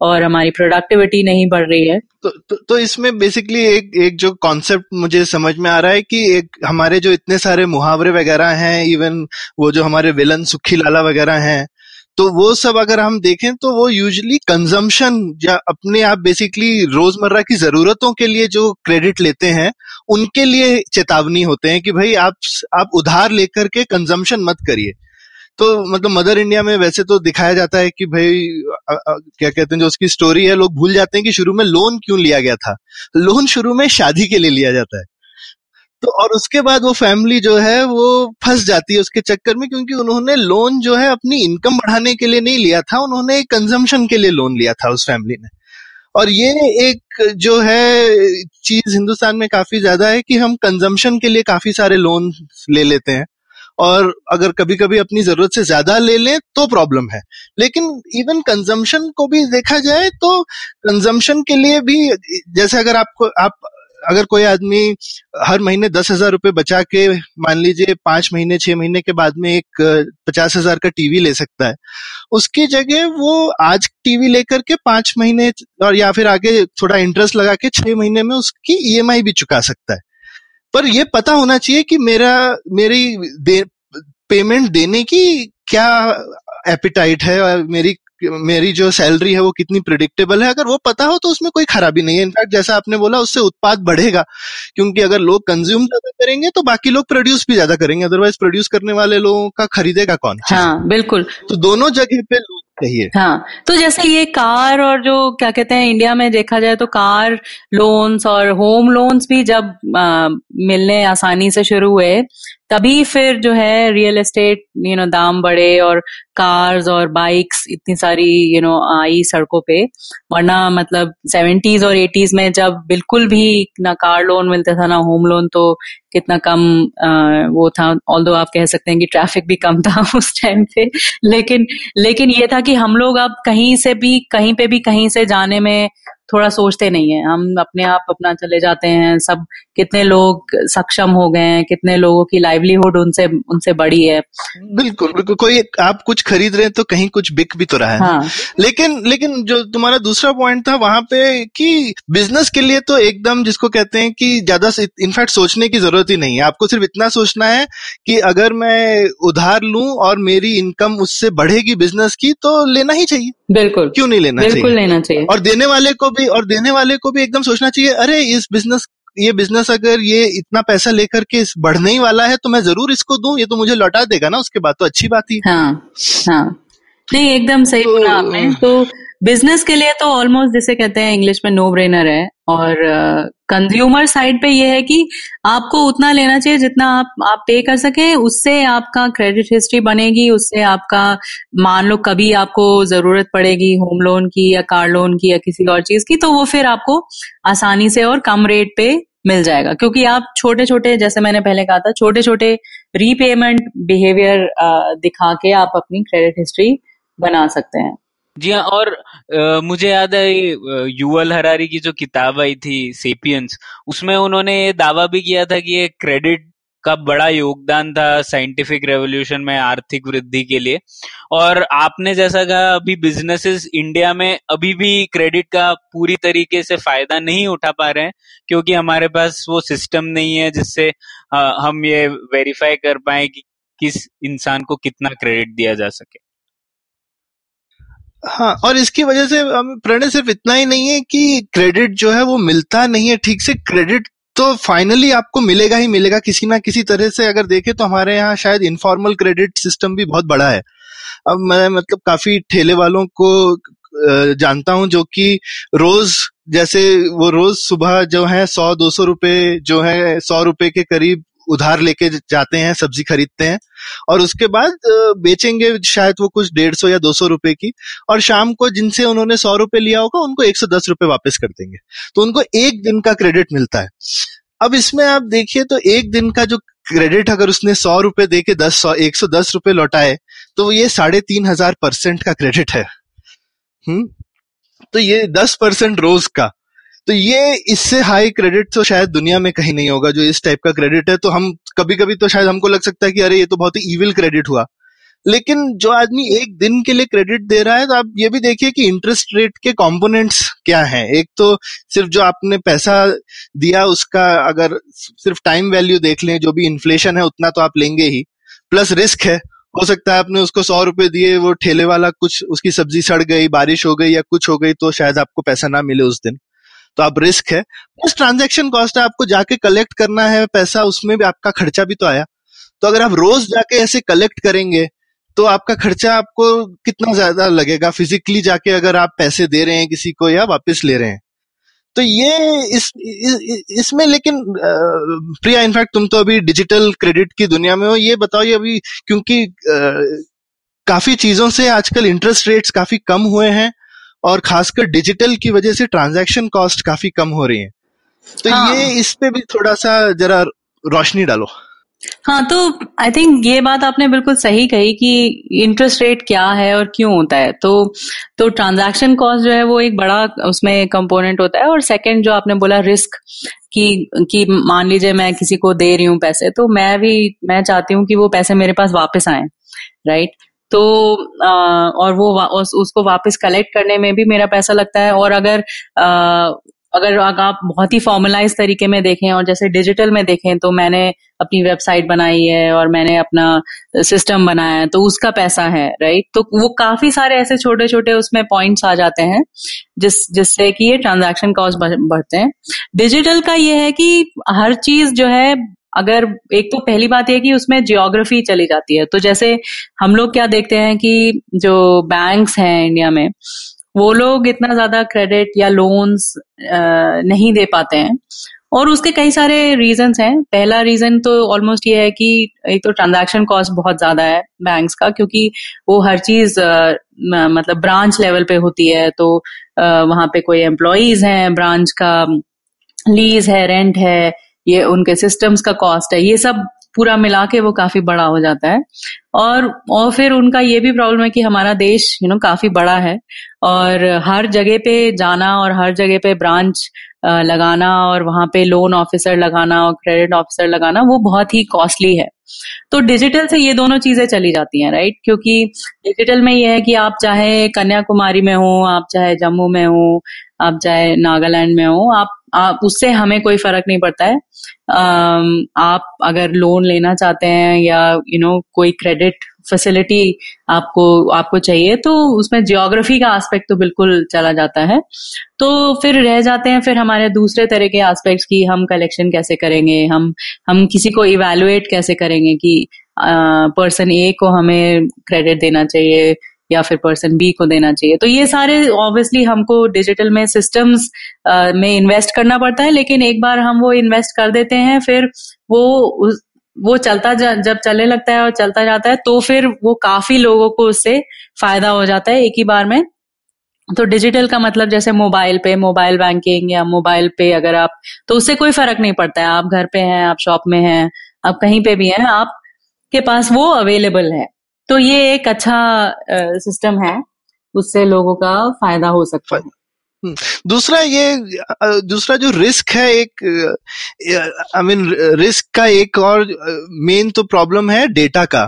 और हमारी प्रोडक्टिविटी नहीं बढ़ रही है। तो, तो, तो इसमें बेसिकली एक एक जो कॉन्सेप्ट मुझे समझ में आ रहा है कि एक हमारे जो इतने सारे मुहावरे वगैरह हैं इवन वो जो हमारे विलन सुखी लाला वगैरह हैं तो वो सब अगर हम देखें तो वो यूजली कंजम्पशन या अपने आप बेसिकली रोज़मर्रा की जरूरतों के लिए जो क्रेडिट लेते हैं उनके लिए चेतावनी होते हैं कि भाई आप आप उधार लेकर के कंजम्पशन मत करिए। तो मतलब मदर इंडिया में वैसे तो दिखाया जाता है कि भाई आ, आ, क्या कहते हैं जो उसकी स्टोरी है लोग भूल जाते हैं कि शुरू में लोन क्यों लिया गया था। लोन शुरू में शादी के लिए लिया जाता है। तो और उसके बाद वो फैमिली जो है, वो फंस जाती है उसके चक्कर में क्योंकि उन्होंने लोन जो है अपनी इनकम बढ़ाने के लिए नहीं लिया था, उन्होंने कंजम्पशन के लिए लोन लिया था उस फैमिली ने। और ये एक जो है, चीज़ हिंदुस्तान में काफ़ी ज़्यादा है कि हम कंजम्पशन के लिए काफ़ी सारे लोन ले लेते हैं। और अगर कभी कभी अपनी ज़रूरत से ज़्यादा ले लें तो प्रॉब्लम है। लेकिन इवन कंजम्पशन को भी देखा जाए तो कंजम्पशन के लिए भी, जैसे अगर आपको, आप अगर कोई आदमी हर महीने दस हज़ार रुपए बचा के मान लीजिए पाँच महीने छह महीने के बाद में एक पचास हज़ार का टीवी ले सकता है उसकी जगह वो आज टीवी लेकर के पाँच महीने और या फिर आगे थोड़ा इंटरेस्ट लगा के छह महीने में उसकी ईएमआई भी चुका सकता है। पर ये पता होना चाहिए कि मेरा मेरी दे, पेमेंट देने की क्या एपिटाइट है और मेरी मेरी जो सैलरी है वो कितनी प्रिडिक्टेबल है? अगर वो पता हो तो उसमें कोई खराबी नहीं है। इनफैक्ट जैसा आपने बोला उससे उत्पाद बढ़ेगा क्योंकि अगर लोग कंज्यूम ज़्यादा करेंगे तो बाकी लोग प्रोड्यूस भी ज़्यादा करेंगे। अदरवाइज़ प्रोड्यूस करने वाले लोगों का खरीदेगा कौन? हाँ बिल्कुल। तो दोनों जगह पे लोग कहिए हाँ तो जैसे ये कार और जो क्या कहते हैं इंडिया में देखा जाए तो कार लोन्स और होम लोन्स भी जब आ, मिलने आसानी से शुरू हुए तभी फिर जो है रियल एस्टेट यू नो दाम बढ़े और कार्स और बाइक्स इतनी सारी यू नो आई सड़कों पे। वरना मतलब सेवेंटीज और एटीज में जब बिल्कुल भी ना कार लोन मिलता था ना होम लोन तो कितना कम आ, वो था। ऑल आप कह सकते हैं कि ट्रैफ़िक भी कम था *laughs* उस टाइम पे। लेकिन लेकिन ये था कि हम लोग अब कहीं से भी कहीं पे भी कहीं से जाने में थोड़ा सोचते नहीं है। हम अपने आप अपना चले जाते हैं। सब कितने लोग सक्षम हो गए हैं कितने लोगों की लाइवलीहुड उनसे उनसे बड़ी है। बिल्कुल बिल्कुल। कोई आप कुछ खरीद रहे हैं तो कहीं कुछ बिक भी तो रहा है। हाँ. लेकिन लेकिन जो तुम्हारा दूसरा पॉइंट था वहाँ पे कि बिज़नेस के लिए तो एकदम जिसको कहते हैं कि ज़्यादा इनफैक्ट सोचने की ज़रूरत ही नहीं है। आपको सिर्फ़ इतना सोचना है कि अगर मैं उधार लू और मेरी इनकम उससे बढ़ेगी बिज़नेस की तो लेना ही चाहिए। बिल्कुल। क्यों नहीं लेना बिल्कुल चाहिए? लेना चाहिए। और देने वाले को भी और देने वाले को भी एकदम सोचना चाहिए अरे इस बिज़नेस ये बिज़नेस अगर ये इतना पैसा लेकर के बढ़ने ही वाला है तो मैं ज़रूर इसको दूँ ये तो मुझे लौटा देगा ना उसके बाद तो अच्छी बात ही। हाँ हाँ। नहीं एकदम सही तो, बोला आपने। तो बिज़नेस के लिए तो ऑलमोस्ट जिसे कहते हैं इंग्लिश में नो ब्रेनर है और कंज्यूमर uh, साइड पे ये है कि आपको उतना लेना चाहिए जितना आप आप पे कर सके उससे आपका क्रेडिट हिस्ट्री बनेगी उससे आपका मान लो कभी आपको ज़रूरत पड़ेगी होम लोन की या कार लोन की या किसी और चीज़ की तो वो फिर आपको आसानी से और कम रेट पे मिल जाएगा। क्योंकि आप छोटे छोटे जैसे मैंने पहले कहा था छोटे छोटे रीपेमेंट बिहेवियर दिखा के आप अपनी क्रेडिट हिस्ट्री बना सकते हैं। जी हाँ और आ, मुझे याद है युवल हरारी की जो किताब आई थी सेपियंस उसमें उन्होंने ये दावा भी किया था कि ये क्रेडिट का बड़ा योगदान था साइंटिफिक रेवोल्यूशन में आर्थिक वृद्धि के लिए। और आपने जैसा कहा अभी बिजनेसेस इंडिया में अभी भी क्रेडिट का पूरी तरीके से फ़ायदा नहीं उठा पा रहे हैं क्योंकि हमारे पास वो सिस्टम नहीं है जिससे हम ये वेरीफाई कर पाए कि किस इंसान को कितना क्रेडिट दिया जा सके। हाँ और इसकी वजह से प्रणय सिर्फ़ इतना ही नहीं है कि क्रेडिट जो है वो मिलता नहीं है ठीक से। क्रेडिट तो फाइनली आपको मिलेगा ही मिलेगा किसी ना किसी तरह से। अगर देखें तो हमारे यहाँ शायद इनफॉर्मल क्रेडिट सिस्टम भी बहुत बड़ा है। अब मैं मतलब काफ़ी ठेले वालों को जानता हूँ जो कि रोज, जैसे वो रोज सुबह जो है सौ, दो सौ रुपए जो है सौ रुपए के करीब उधार लेके जाते हैं, सब्ज़ी खरीदते हैं और उसके बाद बेचेंगे शायद वो कुछ डेढ़ सौ या दो सौ रुपए की और शाम को जिनसे उन्होंने सौ रुपए लिया होगा, उनको एक सौ दस रुपए वापस कर देंगे। तो उनको एक दिन का क्रेडिट मिलता है। अब इसमें आप देखिए तो एक दिन का जो क्रेडिट अगर उसने सौ रुपए दे के दस सौ, एक सौ दस रुपए लौटाए तो ये साढ़े तीन हज़ार परसेंट का क्रेडिट है। हम्म तो ये दस परसेंट रोज का। तो ये इससे हाई क्रेडिट तो शायद दुनिया में कहीं नहीं होगा, जो इस टाइप का क्रेडिट है तो हम कभी कभी तो शायद हमको लग सकता है कि अरे, ये तो बहुत ही इविल क्रेडिट हुआ। लेकिन जो आदमी एक दिन के लिए क्रेडिट दे रहा है तो आप ये भी देखिए कि इंटरेस्ट रेट के कंपोनेंट्स क्या हैं। एक तो सिर्फ़ जो आपने पैसा दिया, उसका अगर सिर्फ़ टाइम वैल्यू देख लें, जो भी इन्फ्लेशन है, उतना तो आप लेंगे ही। प्लस रिस्क है। हो सकता है आपने उसको सौ रुपए दिए, वो ठेले वाला कुछ, उसकी सब्ज़ी सड़ गई, बारिश हो गई या कुछ हो गई तो शायद आपको पैसा ना मिले उस दिन। तो आप रिस्क है। प्लस ट्रांजेक्शन कॉस्ट है आपको जाके कलेक्ट करना है पैसा उसमें भी आपका खर्चा भी तो आया। तो अगर आप रोज जाके ऐसे कलेक्ट करेंगे तो आपका खर्चा आपको कितना ज़्यादा लगेगा? फिजिकली जाके अगर आप पैसे दे रहे हैं किसी को या वापस ले रहे हैं। तो ये इस, इसमें इस लेकिन प्रिया इनफैक्ट तुम तो अभी डिजिटल क्रेडिट की दुनिया में हो ये बताओ ये अभी क्योंकि आ, काफ़ी चीज़ों से आजकल इंटरेस्ट रेट्स काफ़ी कम हुए हैं और खासकर डिजिटल की वजह से ट्रांजैक्शन कॉस्ट काफ़ी कम हो रही है। तो हाँ. ये इस पे भी थोड़ा सा जरा रोशनी डालो। हाँ तो आई थिंक ये बात आपने बिल्कुल सही कही कि इंटरेस्ट रेट क्या है और क्यों होता है। तो तो ट्रांजैक्शन कॉस्ट जो है वो एक बड़ा उसमें कंपोनेंट होता है और सेकंड जो आपने बोला रिस्क कि कि मान लीजिए मैं किसी को दे रही हूँ पैसे तो मैं भी मैं चाहती हूँ कि वो पैसे मेरे पास वापस आए राइट तो आ, और वो उस, उसको वापस कलेक्ट करने में भी मेरा पैसा लगता है। और अगर आ, अगर आप बहुत ही फॉर्मलाइज तरीके में देखें और जैसे डिजिटल में देखें तो मैंने अपनी वेबसाइट बनाई है और मैंने अपना सिस्टम बनाया है तो उसका पैसा है राइट तो वो काफ़ी सारे ऐसे छोटे छोटे उसमें पॉइंट्स आ जाते हैं जिस जिससे कि ये ट्रांजैक्शन कॉस्ट बढ़ते हैं। डिजिटल का ये है कि हर चीज़ जो है अगर एक तो पहली बात यह कि उसमें जियोग्राफी चली जाती है। तो जैसे हम लोग क्या देखते हैं कि जो बैंक्स हैं इंडिया में, वो लोग इतना ज़्यादा क्रेडिट या लोन्स नहीं दे पाते हैं। और उसके कई सारे रीजंस हैं। पहला रीजन तो ऑलमोस्ट ये है कि एक तो ट्रांजैक्शन कॉस्ट बहुत ज़्यादा है बैंक्स का, क्योंकि वो हर चीज़ मतलब ब्रांच लेवल पे होती है। तो वहाँ पे कोई एम्प्लॉज हैं ब्रांच का लीज है रेंट है ये उनके सिस्टम्स का कॉस्ट है। ये सब पूरा मिला के वो काफ़ी बड़ा हो जाता है। और और फिर उनका ये भी प्रॉब्लम है कि हमारा देश यू you नो know, काफ़ी बड़ा है। और हर जगह पे जाना और हर जगह पे ब्रांच लगाना और वहाँ पे लोन ऑफिसर लगाना और क्रेडिट ऑफिसर लगाना वो बहुत ही कॉस्टली है। तो डिजिटल से ये दोनों चीज़ें चली जाती हैं राइट क्योंकि डिजिटल में ये है कि आप चाहे कन्याकुमारी में हो आप चाहे जम्मू में हो आप चाहे नागालैंड में हो आप आप उससे हमें कोई फ़र्क नहीं पड़ता है। आप अगर लोन लेना चाहते हैं या यू you नो know, कोई क्रेडिट फैसिलिटी आपको आपको चाहिए तो उसमें जियोग्राफी का एस्पेक्ट तो बिल्कुल चला जाता है। तो फिर रह जाते हैं फिर हमारे दूसरे तरह के एस्पेक्ट्स की हम कलेक्शन कैसे करेंगे हम हम किसी को इवेलुएट कैसे करेंगे कि पर्सन ए को हमें क्रेडिट देना चाहिए या फिर पर्सन बी को देना चाहिए। तो ये सारे ऑब्वियसली हमको डिजिटल में सिस्टम्स में इन्वेस्ट करना पड़ता है, लेकिन एक बार हम वो इन्वेस्ट कर देते हैं, फिर वो वो चलता जब चलने लगता है और चलता जाता है तो फिर वो काफ़ी लोगों को उससे फ़ायदा हो जाता है एक ही बार में। तो डिजिटल का मतलब जैसे मोबाइल पे मोबाइल बैंकिंग या मोबाइल पे अगर आप तो उससे कोई फ़र्क नहीं पड़ता है। आप घर पे हैं, आप शॉप में हैं आप कहीं पे भी हैं आपके पास वो अवेलेबल है। तो ये एक अच्छा सिस्टम है उससे लोगों का फ़ायदा हो सकता है। हम्म, दूसरा ये दूसरा जो रिस्क है एक आई मीन रिस्क का एक और मेन तो प्रॉब्लम है डेटा का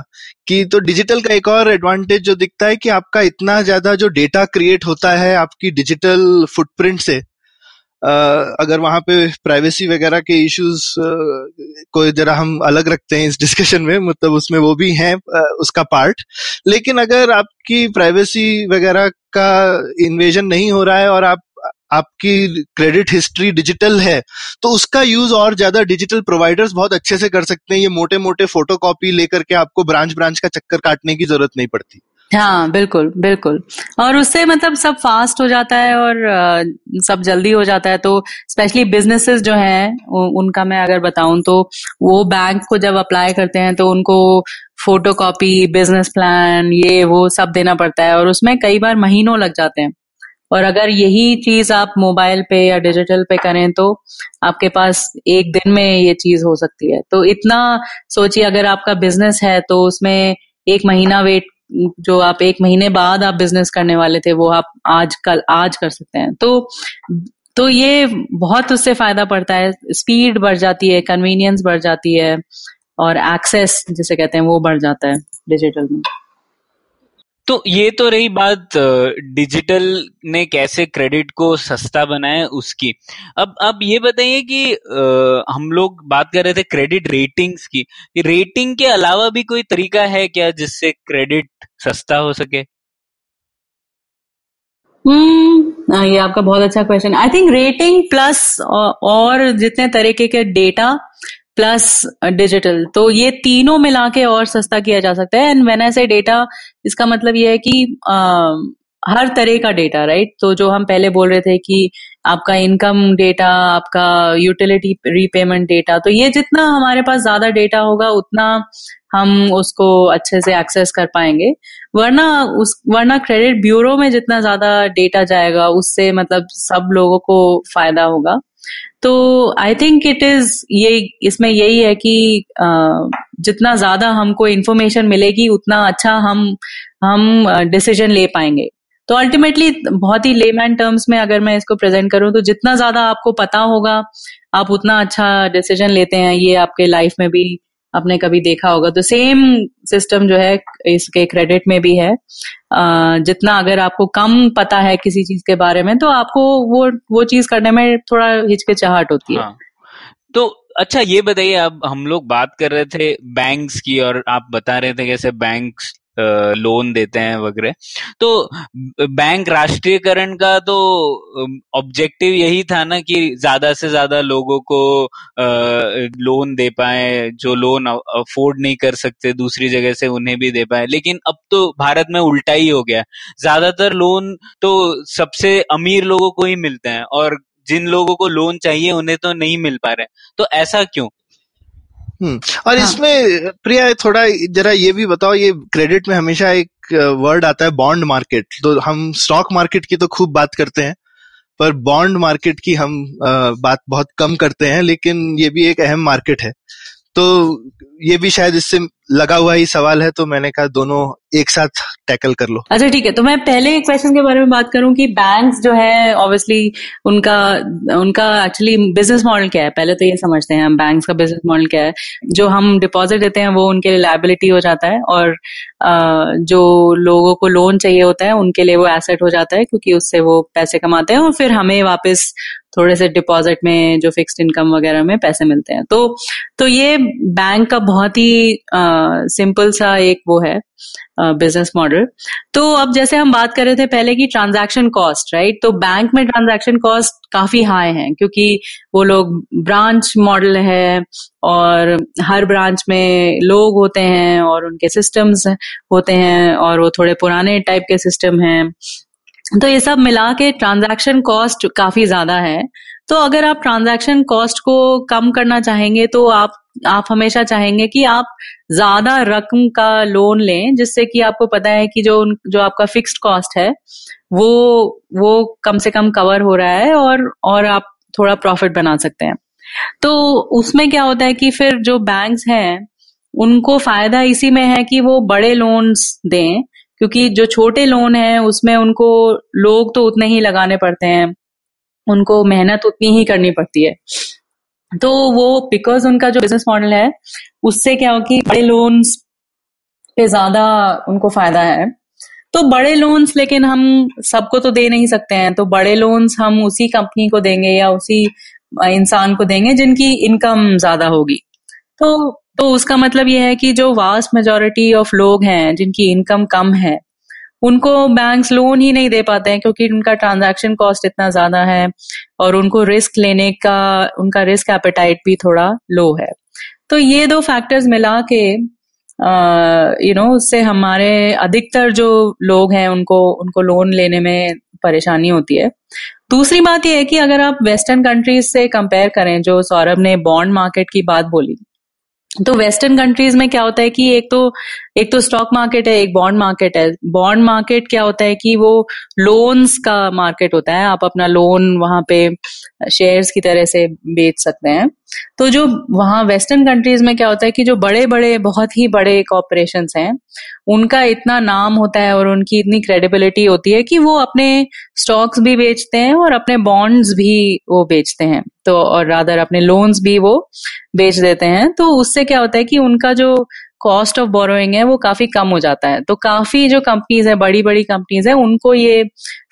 कि तो डिजिटल का एक और एडवांटेज जो दिखता है कि आपका इतना ज़्यादा जो डेटा क्रिएट होता है आपकी डिजिटल फुटप्रिंट से अगर वहाँ पे प्राइवेसी वगैरह के इश्यूज़ को जरा हम अलग रखते हैं इस डिस्कशन में मतलब उसमें वो भी हैं उसका पार्ट लेकिन अगर आपकी प्राइवेसी वगैरह का इन्वेजन नहीं हो रहा है और आप, आपकी क्रेडिट हिस्ट्री डिजिटल है तो उसका यूज़ और ज़्यादा डिजिटल प्रोवाइडर्स बहुत अच्छे से कर सकते हैं। ये मोटे मोटे फ़ोटो कॉपी लेकर के आपको ब्रांच ब्रांच का चक्कर काटने की ज़रूरत नहीं पड़ती। हाँ बिल्कुल बिल्कुल। और उससे मतलब सब फास्ट हो जाता है और आ, सब जल्दी हो जाता है। तो स्पेशली बिजनेसेस जो हैं उनका मैं अगर बताऊँ तो वो बैंक को जब अप्लाई करते हैं तो उनको फ़ोटो कॉपी बिज़नेस प्लान ये वो सब देना पड़ता है। और उसमें कई बार महीनों लग जाते हैं। और अगर यही चीज़ आप मोबाइल पे या डिजिटल पे करें तो आपके पास एक दिन में ये चीज़ हो सकती है। तो इतना सोचिए अगर आपका बिज़नेस है तो उसमें एक महीना वेट जो आप एक महीने बाद आप बिज़नेस करने वाले थे, वो आप आज कल, आज कर सकते हैं। तो तो ये बहुत उससे फ़ायदा पड़ता है। स्पीड बढ़ जाती है कन्वीनियंस बढ़ जाती है और एक्सेस जिसे कहते हैं, वो बढ़ जाता है डिजिटल में। तो ये तो रही बात डिजिटल ने कैसे क्रेडिट को सस्ता बनाया उसकी। अब अब ये बताइए कि आ, हम लोग बात कर रहे थे क्रेडिट रेटिंग्स की। रेटिंग के अलावा भी कोई तरीका है क्या जिससे क्रेडिट सस्ता हो सके? हम्म ये आपका बहुत अच्छा question. I think rating plus और जितने तरीके के डेटा प्लस डिजिटल। तो ये तीनों मिला के और सस्ता किया जा सकता है। एंड वेन आई से डेटा इसका मतलब ये है कि आ, हर तरह का डेटा राइट तो जो हम पहले बोल रहे थे कि आपका इनकम डेटा आपका यूटिलिटी रीपेमेंट डेटा तो ये जितना हमारे पास ज़्यादा डेटा होगा उतना हम उसको अच्छे से एक्सेस कर पाएँगे। वरना उस वरना क्रेडिट ब्यूरो में जितना ज़्यादा डेटा जाएगा उससे मतलब सब लोगों को फ़ायदा होगा। तो आई थिंक इट इज़ ये, इसमें यही है कि जितना ज़्यादा हमको इन्फॉर्मेशन मिलेगी, उतना अच्छा हम हम डिसीज़न ले पाएँगे। तो अल्टीमेटली बहुत ही लेमैन टर्म्स में अगर मैं इसको प्रेजेंट करूँ तो जितना ज़्यादा आपको पता होगा, आप उतना अच्छा डिसीज़न लेते हैं, ये आपके लाइफ में भी। आपने कभी देखा होगा। तो सेम सिस्टम जो है इसके क्रेडिट में भी है। जितना अगर आपको कम पता है किसी चीज़ के बारे में तो आपको वो वो चीज़ करने में थोड़ा हिचकिचाहट होती है। हाँ. तो अच्छा ये बताइए, अब हम लोग बात कर रहे थे बैंक्स की और आप बता रहे थे कैसे बैंक्स लोन देते हैं वगैरह। तो बैंक राष्ट्रीयकरण का तो ऑब्जेक्टिव यही था ना कि ज़्यादा से ज़्यादा लोगों को लोन दे पाए, जो लोन अफोर्ड नहीं कर सकते, दूसरी जगह से उन्हें भी दे पाए। लेकिन अब तो भारत में उल्टा ही हो गया। ज़्यादातर लोन तो सबसे अमीर लोगों को ही मिलते हैं, और जिन लोगों को लोन चाहिए, उन्हें तो नहीं मिल पा रहे। तो ऐसा क्यों? और हाँ. इसमें प्रिया थोड़ा जरा ये भी बताओ ये क्रेडिट में हमेशा एक वर्ड आता है बॉन्ड मार्केट तो हम स्टॉक मार्केट की तो खूब बात करते हैं पर बॉन्ड मार्केट की हम बात बहुत कम करते हैं लेकिन ये भी एक अहम मार्केट है तो ये भी शायद इससे लगा हुआ ही सवाल है तो मैंने कहा दोनों एक साथ टैकल कर लो। अच्छा ठीक है तो मैं पहले क्वेश्चन के बारे में बात करूँ कि बैंक्स जो है ऑब्वियसली उनका उनका एक्चुअली बिज़नेस मॉडल क्या है? पहले तो ये समझते हैं, हम बैंक्स का बिज़नेस मॉडल क्या है? जो हम डिपॉजिट देते हैं, वो उनके लिए लाइबिलिटी हो जाता है और जो लोगों को लोन चाहिए होता है, उनके लिए वो एसेट हो जाता है क्योंकि उससे वो पैसे कमाते हैं और फिर हमें वापस थोड़े से डिपॉजिट में, जो फिक्स्ड इनकम वगैरह में पैसे मिलते हैं। तो तो ये बैंक का बहुत ही सिंपल सा एक वो है बिज़नेस मॉडल तो अब जैसे हम बात कर रहे थे पहले की ट्रांजैक्शन कॉस्ट राइट तो बैंक में ट्रांजैक्शन कॉस्ट काफ़ी हाई है, क्योंकि वो लोग ब्रांच मॉडल है और हर ब्रांच में लोग होते हैं और उनके सिस्टम्स होते हैं और वो थोड़े पुराने टाइप के सिस्टम हैं। तो ये सब मिला के ट्रांजैक्शन कॉस्ट काफ़ी ज़्यादा है। तो अगर आप ट्रांजैक्शन कॉस्ट को कम करना चाहेंगे तो आप आप हमेशा चाहेंगे कि आप ज़्यादा रकम का लोन लें, जिससे कि आपको पता है कि जो जो आपका फिक्स्ड कॉस्ट है, वो वो कम से कम कवर हो रहा है और और आप थोड़ा प्रॉफिट बना सकते हैं। तो उसमें क्या होता है कि फिर जो बैंक्स हैं, उनको फ़ायदा इसी में है कि वो बड़े लोन्स दें, क्योंकि जो छोटे लोन हैं, उसमें उनको लोग तो उतने ही लगाने पड़ते हैं। उनको मेहनत उतनी ही करनी पड़ती है। तो वो बिकॉज़ उनका जो बिज़नेस मॉडल है, उससे क्या हो कि बड़े लोन्स पे ज़्यादा उनको फ़ायदा है। तो बड़े लोन्स लेकिन हम सबको तो दे नहीं सकते हैं। तो बड़े लोन्स हम उसी कंपनी को देंगे या उसी इंसान को देंगे जिनकी इनकम ज़्यादा होगी। तो तो उसका मतलब यह है कि जो वास्ट मेजोरिटी ऑफ़ लोग हैं, जिनकी इनकम कम है उनको बैंक्स लोन ही नहीं दे पाते हैं क्योंकि उनका ट्रांजैक्शन कॉस्ट इतना ज़्यादा है और उनको रिस्क लेने का, उनका रिस्क एपेटाइट भी थोड़ा लो है। तो ये दो फैक्टर्स मिला के यू नो उससे हमारे अधिकतर जो लोग हैं उनको उनको लोन लेने में परेशानी होती है। दूसरी बात यह है कि अगर आप वेस्टर्न कंट्रीज़ से कंपेयर करें, जो सौरभ ने बॉन्ड मार्केट की बात बोली तो वेस्टर्न कंट्रीज़ में क्या होता है कि एक तो एक तो स्टॉक मार्केट है, एक बॉन्ड मार्केट है। बॉन्ड मार्केट क्या होता है कि वो लोन्स का मार्केट होता है। आप अपना लोन वहाँ पे शेयर्स की तरह से बेच सकते हैं। तो जो वहाँ वेस्टर्न कंट्रीज़ में क्या होता है कि जो बड़े बड़े बहुत ही बड़े कॉपरेशन हैं, उनका इतना नाम होता है और उनकी इतनी क्रेडिबिलिटी होती है कि वो अपने स्टॉक्स भी बेचते हैं और अपने बॉन्ड्स भी वो बेचते हैं। तो और रादर अपने लोन्स भी वो बेच देते हैं। तो उससे क्या होता है कि उनका जो कॉस्ट ऑफ़ बोरोइंग है, वो काफ़ी कम हो जाता है। तो काफ़ी जो कंपनीज़ है बड़ी बड़ी कंपनीज़ है, उनको ये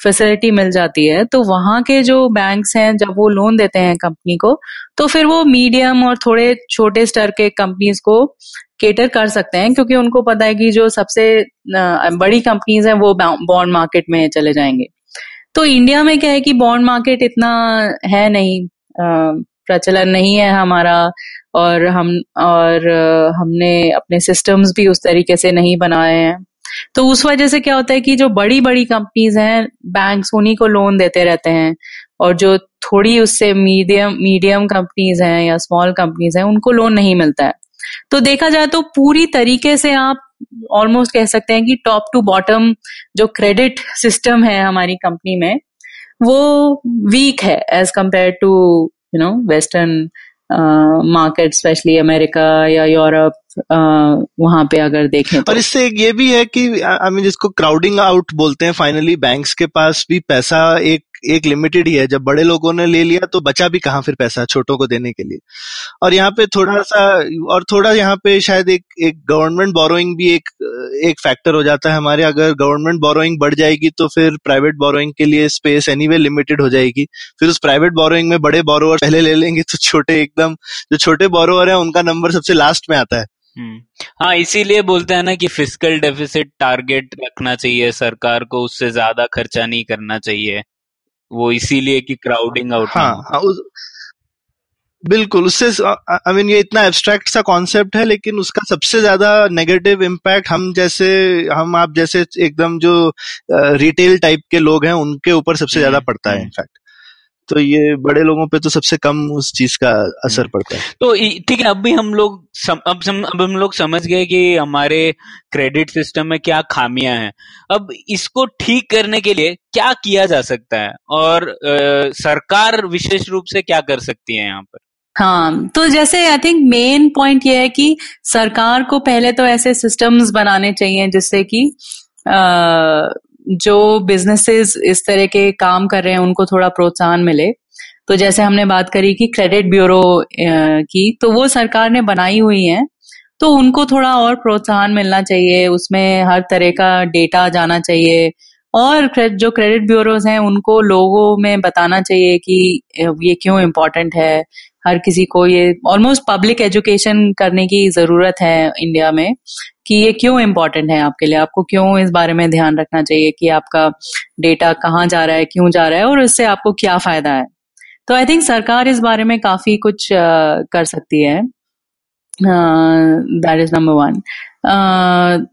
फैसिलिटी मिल जाती है। तो वहाँ के जो बैंक्स हैं, जब वो लोन देते हैं कंपनी को तो फिर वो मीडियम और थोड़े छोटे स्तर के कंपनीज़ को केटर कर सकते हैं, क्योंकि उनको पता है कि जो सबसे बड़ी कंपनीज़ हैं, वो बॉन्ड मार्केट में चले जाएँगे। तो इंडिया में क्या है कि बॉन्ड मार्केट इतना है नहीं प्रचलन नहीं है हमारा। और हम, और हमने अपने सिस्टम्स भी उस तरीके से नहीं बनाए हैं। तो उस वजह से क्या होता है कि जो बड़ी बड़ी कंपनीज़ हैं बैंक्स उन्हीं को लोन देते रहते हैं और जो थोड़ी उससे मीडियम मीडियम कंपनीज़ हैं या स्मॉल कंपनीज़ हैं, उनको लोन नहीं मिलता है। तो देखा जाए तो पूरी तरीके से आप ऑलमोस्ट कह सकते हैं कि टॉप टू बॉटम जो क्रेडिट सिस्टम है हमारी कंपनी में, वो वीक है as compare to you know western market specially America या यूरोप वहाँ पे अगर देखें तो। और इससे ये भी है कि आई मीन जिसको क्राउडिंग आउट बोलते हैं फाइनली बैंक्स के पास भी पैसा एक एक लिमिटेड ही है जब बड़े लोगों ने ले लिया तो बचा भी कहाँ फिर पैसा छोटों को देने के लिए और यहाँ पे थोड़ा सा, और थोड़ा यहाँ पे शायद एक एक गवर्नमेंट बोरोइंग भी एक एक फैक्टर हो जाता है हमारे अगर गवर्नमेंट बोरोइंग बढ़ जाएगी तो फिर प्राइवेट बोरोइंग के लिए स्पेस एनीवे लिमिटेड हो जाएगी फिर उस प्राइवेट बोरोइंग में बड़े बोरोवर पहले ले लेंगे तो छोटे एकदम, जो छोटे बोरोवर है उनका नंबर सबसे लास्ट में आता है। हाँ इसीलिए बोलते हैं ना कि फ़िज़िकल डेफिसिट टारगेट रखना चाहिए सरकार को उससे ज़्यादा खर्चा नहीं करना चाहिए। वो इसीलिए कि क्राउडिंग आउट हाँ, हाँ। उस, बिल्कुल उससे आई मीन ये इतना एब्स्ट्रैक्ट सा कॉन्सेप्ट है लेकिन उसका सबसे ज़्यादा नेगेटिव इम्पैक्ट हम जैसे हम आप जैसे एकदम जो रिटेल टाइप के लोग हैं उनके ऊपर सबसे ज़्यादा हम्म, पड़ता है इनफैक्ट हम्म। तो ये बड़े लोगों पे तो सबसे कम उस चीज़ का असर हम्म। पड़ता है। तो ठीक है अब भी हम लोग सम, अब सम, अब हम लोग समझ गए कि हमारे क्रेडिट सिस्टम में क्या खामियाँ हैं। अब इसको ठीक करने के लिए क्या किया जा सकता है? और आ, सरकार विशेष रूप से क्या कर सकती है यहाँ पर? हाँ तो जैसे आई थिंक मेन पॉइंट ये है कि सरकार को पहले तो ऐसे सिस्टम्स बनाने चाहिए जिससे कि जो बिजनेसेस इस तरह के काम कर रहे हैं, उनको थोड़ा प्रोत्साहन मिले। तो जैसे हमने बात करी कि क्रेडिट ब्यूरो की तो वो सरकार ने बनाई हुई है तो उनको थोड़ा और प्रोत्साहन मिलना चाहिए, उसमें हर तरह का डेटा जाना चाहिए, और जो क्रेडिट ब्यूरोज हैं, उनको लोगों में बताना चाहिए कि ये क्यों इम्पोर्टेंट है, हर किसी को ये ऑलमोस्ट पब्लिक एजुकेशन करने की ज़रूरत है, इंडिया में। कि ये क्यों इम्पोर्टेंट है आपके लिए? आपको क्यों इस बारे में ध्यान रखना चाहिए कि आपका डेटा कहाँ जा रहा है क्यों जा रहा है और इससे आपको क्या फ़ायदा है? तो आई थिंक सरकार इस बारे में काफ़ी कुछ uh, कर सकती है। दैट इज़ नंबर वन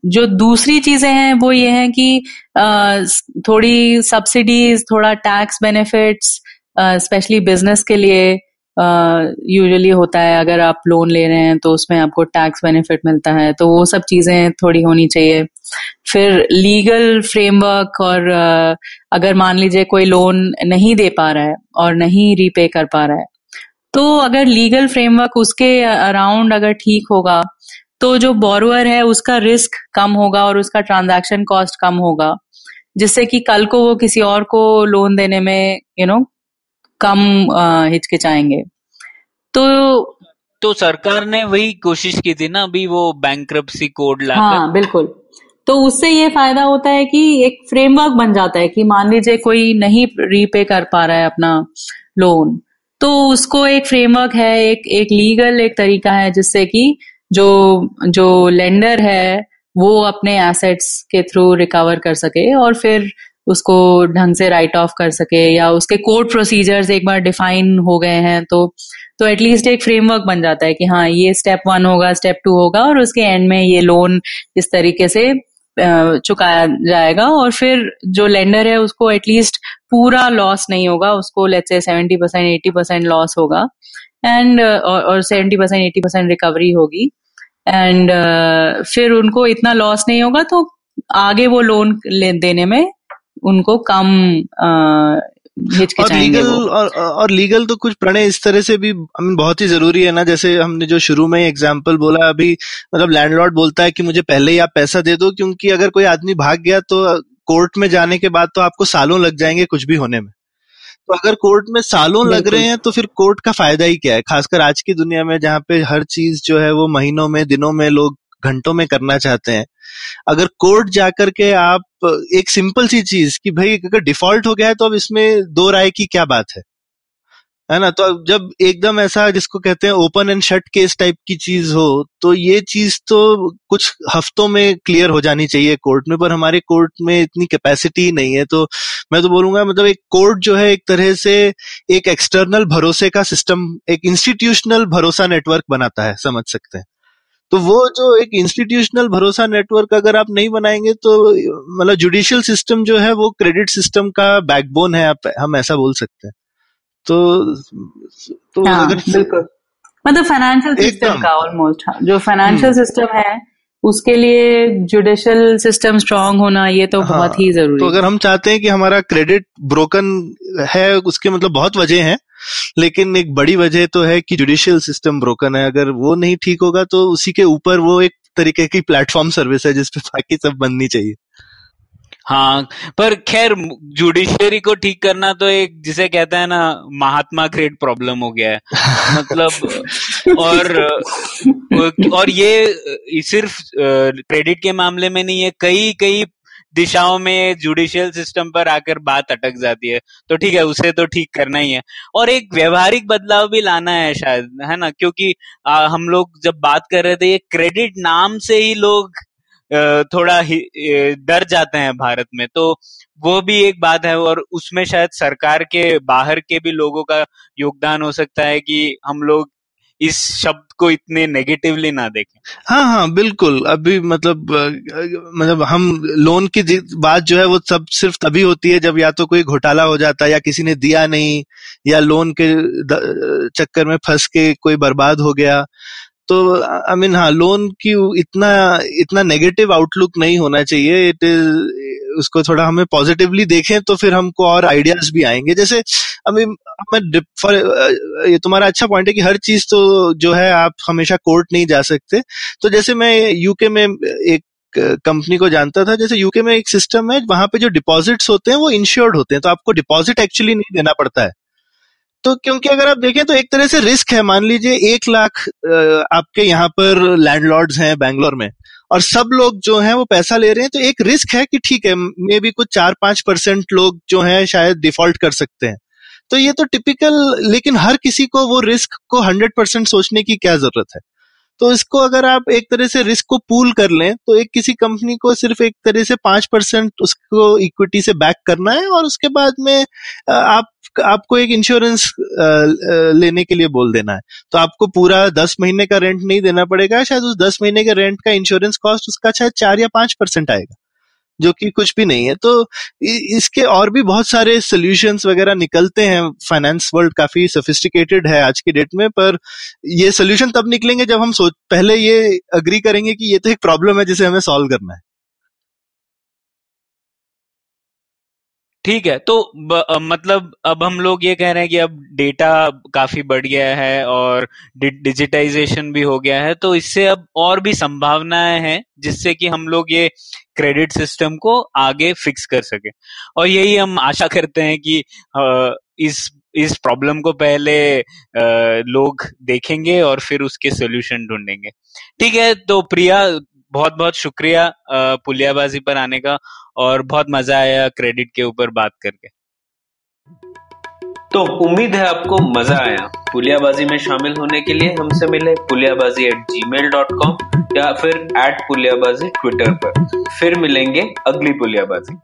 जो दूसरी चीज़ें हैं वो ये है कि uh, थोड़ी सब्सिडीज थोड़ा टैक्स बेनिफिट्स स्पेशली बिज़नेस के लिए यूजुअली होता है अगर आप लोन ले रहे हैं तो उसमें आपको टैक्स बेनिफिट मिलता है तो वो सब चीज़ें थोड़ी होनी चाहिए। फिर लीगल फ्रेमवर्क और uh, अगर मान लीजिए कोई लोन नहीं दे पा रहा है और नहीं रीपे कर पा रहा है तो अगर लीगल फ्रेमवर्क उसके अराउंड अगर ठीक होगा तो जो बोरोअर है उसका रिस्क कम होगा और उसका ट्रांजैक्शन कॉस्ट कम होगा जिससे कि कल को वो किसी और को लोन देने में यू you नो know, कम हिचकिचाएँगे। तो तो सरकार ने वही कोशिश की थी ना अभी वो बैंक कोड ला हाँ बिल्कुल। तो उससे ये फ़ायदा होता है कि एक फ्रेमवर्क बन जाता है कि मान लीजिए कोई नहीं रीपे कर पा रहा है अपना लोन तो उसको एक फ्रेमवर्क है एक एक लीगल एक तरीका है जिससे कि जो जो लेंडर है वो अपने एसेट्स के थ्रू रिकवर कर सके और फिर उसको ढंग से राइट ऑफ़ कर सके या उसके कोर्ट प्रोसीजर्स एक बार डिफाइन हो गए हैं तो तो एटलीस्ट एक फ्रेमवर्क बन जाता है कि हाँ ये स्टेप वन होगा स्टेप टू होगा और उसके एंड में ये लोन इस तरीके से चुकाया जाएगा और फिर जो लेंडर है उसको एटलीस्ट पूरा लॉस नहीं होगा, उसको let's say seventy percent eighty percent loss होगा एंड और seventy percent eighty percent recovery होगी एंड फिर उनको इतना लॉस नहीं होगा तो आगे वो लोन देने में उनको कम और लीगल और, और लीगल तो कुछ प्रणय इस तरह से भी बहुत ही ज़रूरी है ना जैसे हमने जो शुरू में एग्ज़ाम्पल बोला अभी मतलब लैंडलॉर्ड बोलता है कि मुझे पहले ही आप पैसा दे दो क्योंकि अगर कोई आदमी भाग गया तो कोर्ट में जाने के बाद तो आपको सालों लग जाएँगे कुछ भी होने में। तो अगर कोर्ट में सालों लग रहे हैं तो फिर कोर्ट का फ़ायदा ही क्या है? खासकर आज की दुनिया में जहाँ पे हर चीज़ जो है वो महीनों में दिनों में लोग घंटों में करना चाहते हैं। अगर कोर्ट जाकर के आप एक सिंपल सी चीज़ कि भाई अगर डिफ़ॉल्ट हो गया है तो अब इसमें दो राय की क्या बात है? है ना? तो अब जब एकदम ऐसा जिसको कहते हैं open and shut case type की चीज़ हो तो ये चीज़ तो कुछ हफ्तों में क्लियर हो जानी चाहिए कोर्ट में, पर हमारे कोर्ट में इतनी कैपेसिटी नहीं है। तो मैं तो बोलूँगा मतलब एक कोर्ट जो है एक तरह से एक एक्सटर्नल भरोसे का सिस्टम, एक इंस्टीट्यूशनल भरोसा नेटवर्क बनाता है, समझ सकते हैं। तो वो जो एक इंस्टीट्यूशनल भरोसा नेटवर्क अगर आप नहीं बनाएँगे तो मतलब जुडिशियल सिस्टम जो है वो क्रेडिट सिस्टम का बैकबोन है आप हम ऐसा बोल सकते हैं। तो तो हाँ, अगर बिल्कुल। मतलब फाइनेंशियल सिस्टम का ऑलमोस्ट हाँ, जो फाइनेंशियल सिस्टम हम्म। है उसके लिए जुडिशल सिस्टम स्ट्रांग होना ये तो हाँ, बहुत ही ज़रूरी तो अगर हम चाहते हैं कि हमारा क्रेडिट ब्रोकन है उसके मतलब बहुत वजह हैं लेकिन एक बड़ी वजह तो है कि जुडिशियल सिस्टम ब्रोकन है। अगर वो नहीं ठीक होगा तो उसी के ऊपर वो एक तरीके की प्लेटफॉर्म सर्विस है जिसपे बाकी सब बननी चाहिए। हाँ पर खैर जुडिशियरी को ठीक करना तो एक जिसे कहते हैं ना महात्मा ग्रेड प्रॉब्लम हो गया है। मतलब *laughs* और और ये सिर्फ़ क्रेडिट के मामले में नहीं है कई कई दिशाओं में जुडिशियल सिस्टम पर आकर बात अटक जाती है। तो ठीक है उसे तो ठीक करना ही है। और एक व्यवहारिक बदलाव भी लाना है शायद है ना? क्योंकि आ, हम लोग जब बात कर रहे थे ये क्रेडिट नाम से ही लोग थोड़ा डर जाते हैं भारत में। तो वो भी एक बात है और उसमें शायद सरकार के, बाहर के भी लोगों का योगदान हो सकता है कि हम लोग इस शब्द को इतने नेगेटिवली ना देखें। हाँ हाँ बिल्कुल। अभी मतलब मतलब हम लोन की बात जो है वो सब सिर्फ़ तभी होती है जब या तो कोई घोटाला हो जाता है या किसी ने दिया नहीं या लोन के चक्कर में फंस के कोई बर्बाद हो गया। तो आई मीन हाँ लोन की इतना इतना नेगेटिव आउटलुक नहीं होना चाहिए। इट इज़ उसको थोड़ा हमें पॉजिटिवली देखें तो फिर हमको और आइडियाज़ भी आएँगे। जैसे अभी फॉर ये तुम्हारा अच्छा पॉइंट है कि हर चीज़ तो जो है आप हमेशा कोर्ट नहीं जा सकते। तो जैसे मैं यूके में एक कंपनी को जानता था, जैसे यूके में एक सिस्टम है, वहाँ पे जो डिपॉजिट्स होते हैं वो इंश्योर्ड होते हैं। तो आपको डिपॉजिट एक्चुअली नहीं देना पड़ता है। तो क्योंकि अगर आप देखें तो एक तरह से रिस्क है। मान लीजिए एक लाख आपके यहाँ पर लैंडलॉर्ड्स हैं बैंगलोर में और सब लोग जो हैं वो पैसा ले रहे हैं तो एक रिस्क है कि ठीक है, मे भी कुछ चार पाँच परसेंट लोग जो हैं शायद डिफ़ॉल्ट कर सकते हैं। तो ये तो टिपिकल, लेकिन हर किसी को वो रिस्क को हंड्रेड परसेंट सोचने की क्या ज़रूरत है? तो इसको अगर आप एक तरह से रिस्क को पूल कर लें तो एक किसी कंपनी को सिर्फ़ एक तरह से पाँच परसेंट उसको इक्विटी से बैक करना है और उसके बाद में आप आपको एक इंश्योरेंस लेने के लिए बोल देना है। तो आपको पूरा दस महीने का रेंट नहीं देना पड़ेगा, शायद उस दस महीने के रेंट का इंश्योरेंस कॉस्ट उसका शायद चार या पाँच परसेंट आएगा, जो कि कुछ भी नहीं है। तो इसके और भी बहुत सारे सोल्यूशंस वगैरह निकलते हैं। फाइनेंस वर्ल्ड काफ़ी सोफिस्टिकेटेड है आज की डेट में, पर ये सोल्यूशन तब निकलेंगे जब हम सोच, पहले ये अग्री करेंगे कि ये तो एक प्रॉब्लम है जिसे हमें सॉल्व करना है। ठीक है तो ब, मतलब अब हम लोग ये कह रहे हैं कि अब डेटा काफ़ी बढ़ गया है और डि, डिजिटाइजेशन भी हो गया है तो इससे अब और भी संभावनाएँ हैं जिससे कि हम लोग ये क्रेडिट सिस्टम को आगे फिक्स कर सके। और यही हम आशा करते हैं कि इस इस प्रॉब्लम को पहले लोग देखेंगे और फिर उसके सोल्यूशन ढूंढेंगे। ठीक है तो प्रिया बहुत बहुत शुक्रिया पुलियाबाजी पर आने का। और बहुत मज़ा आया क्रेडिट के ऊपर बात करके। तो उम्मीद है आपको मज़ा आया। पुलियाबाजी में शामिल होने के लिए हमसे मिले Puliyabaazi at gmail dot com या फिर एट पुलियाबाजी ट्विटर पर। फिर मिलेंगे अगली पुलियाबाजी।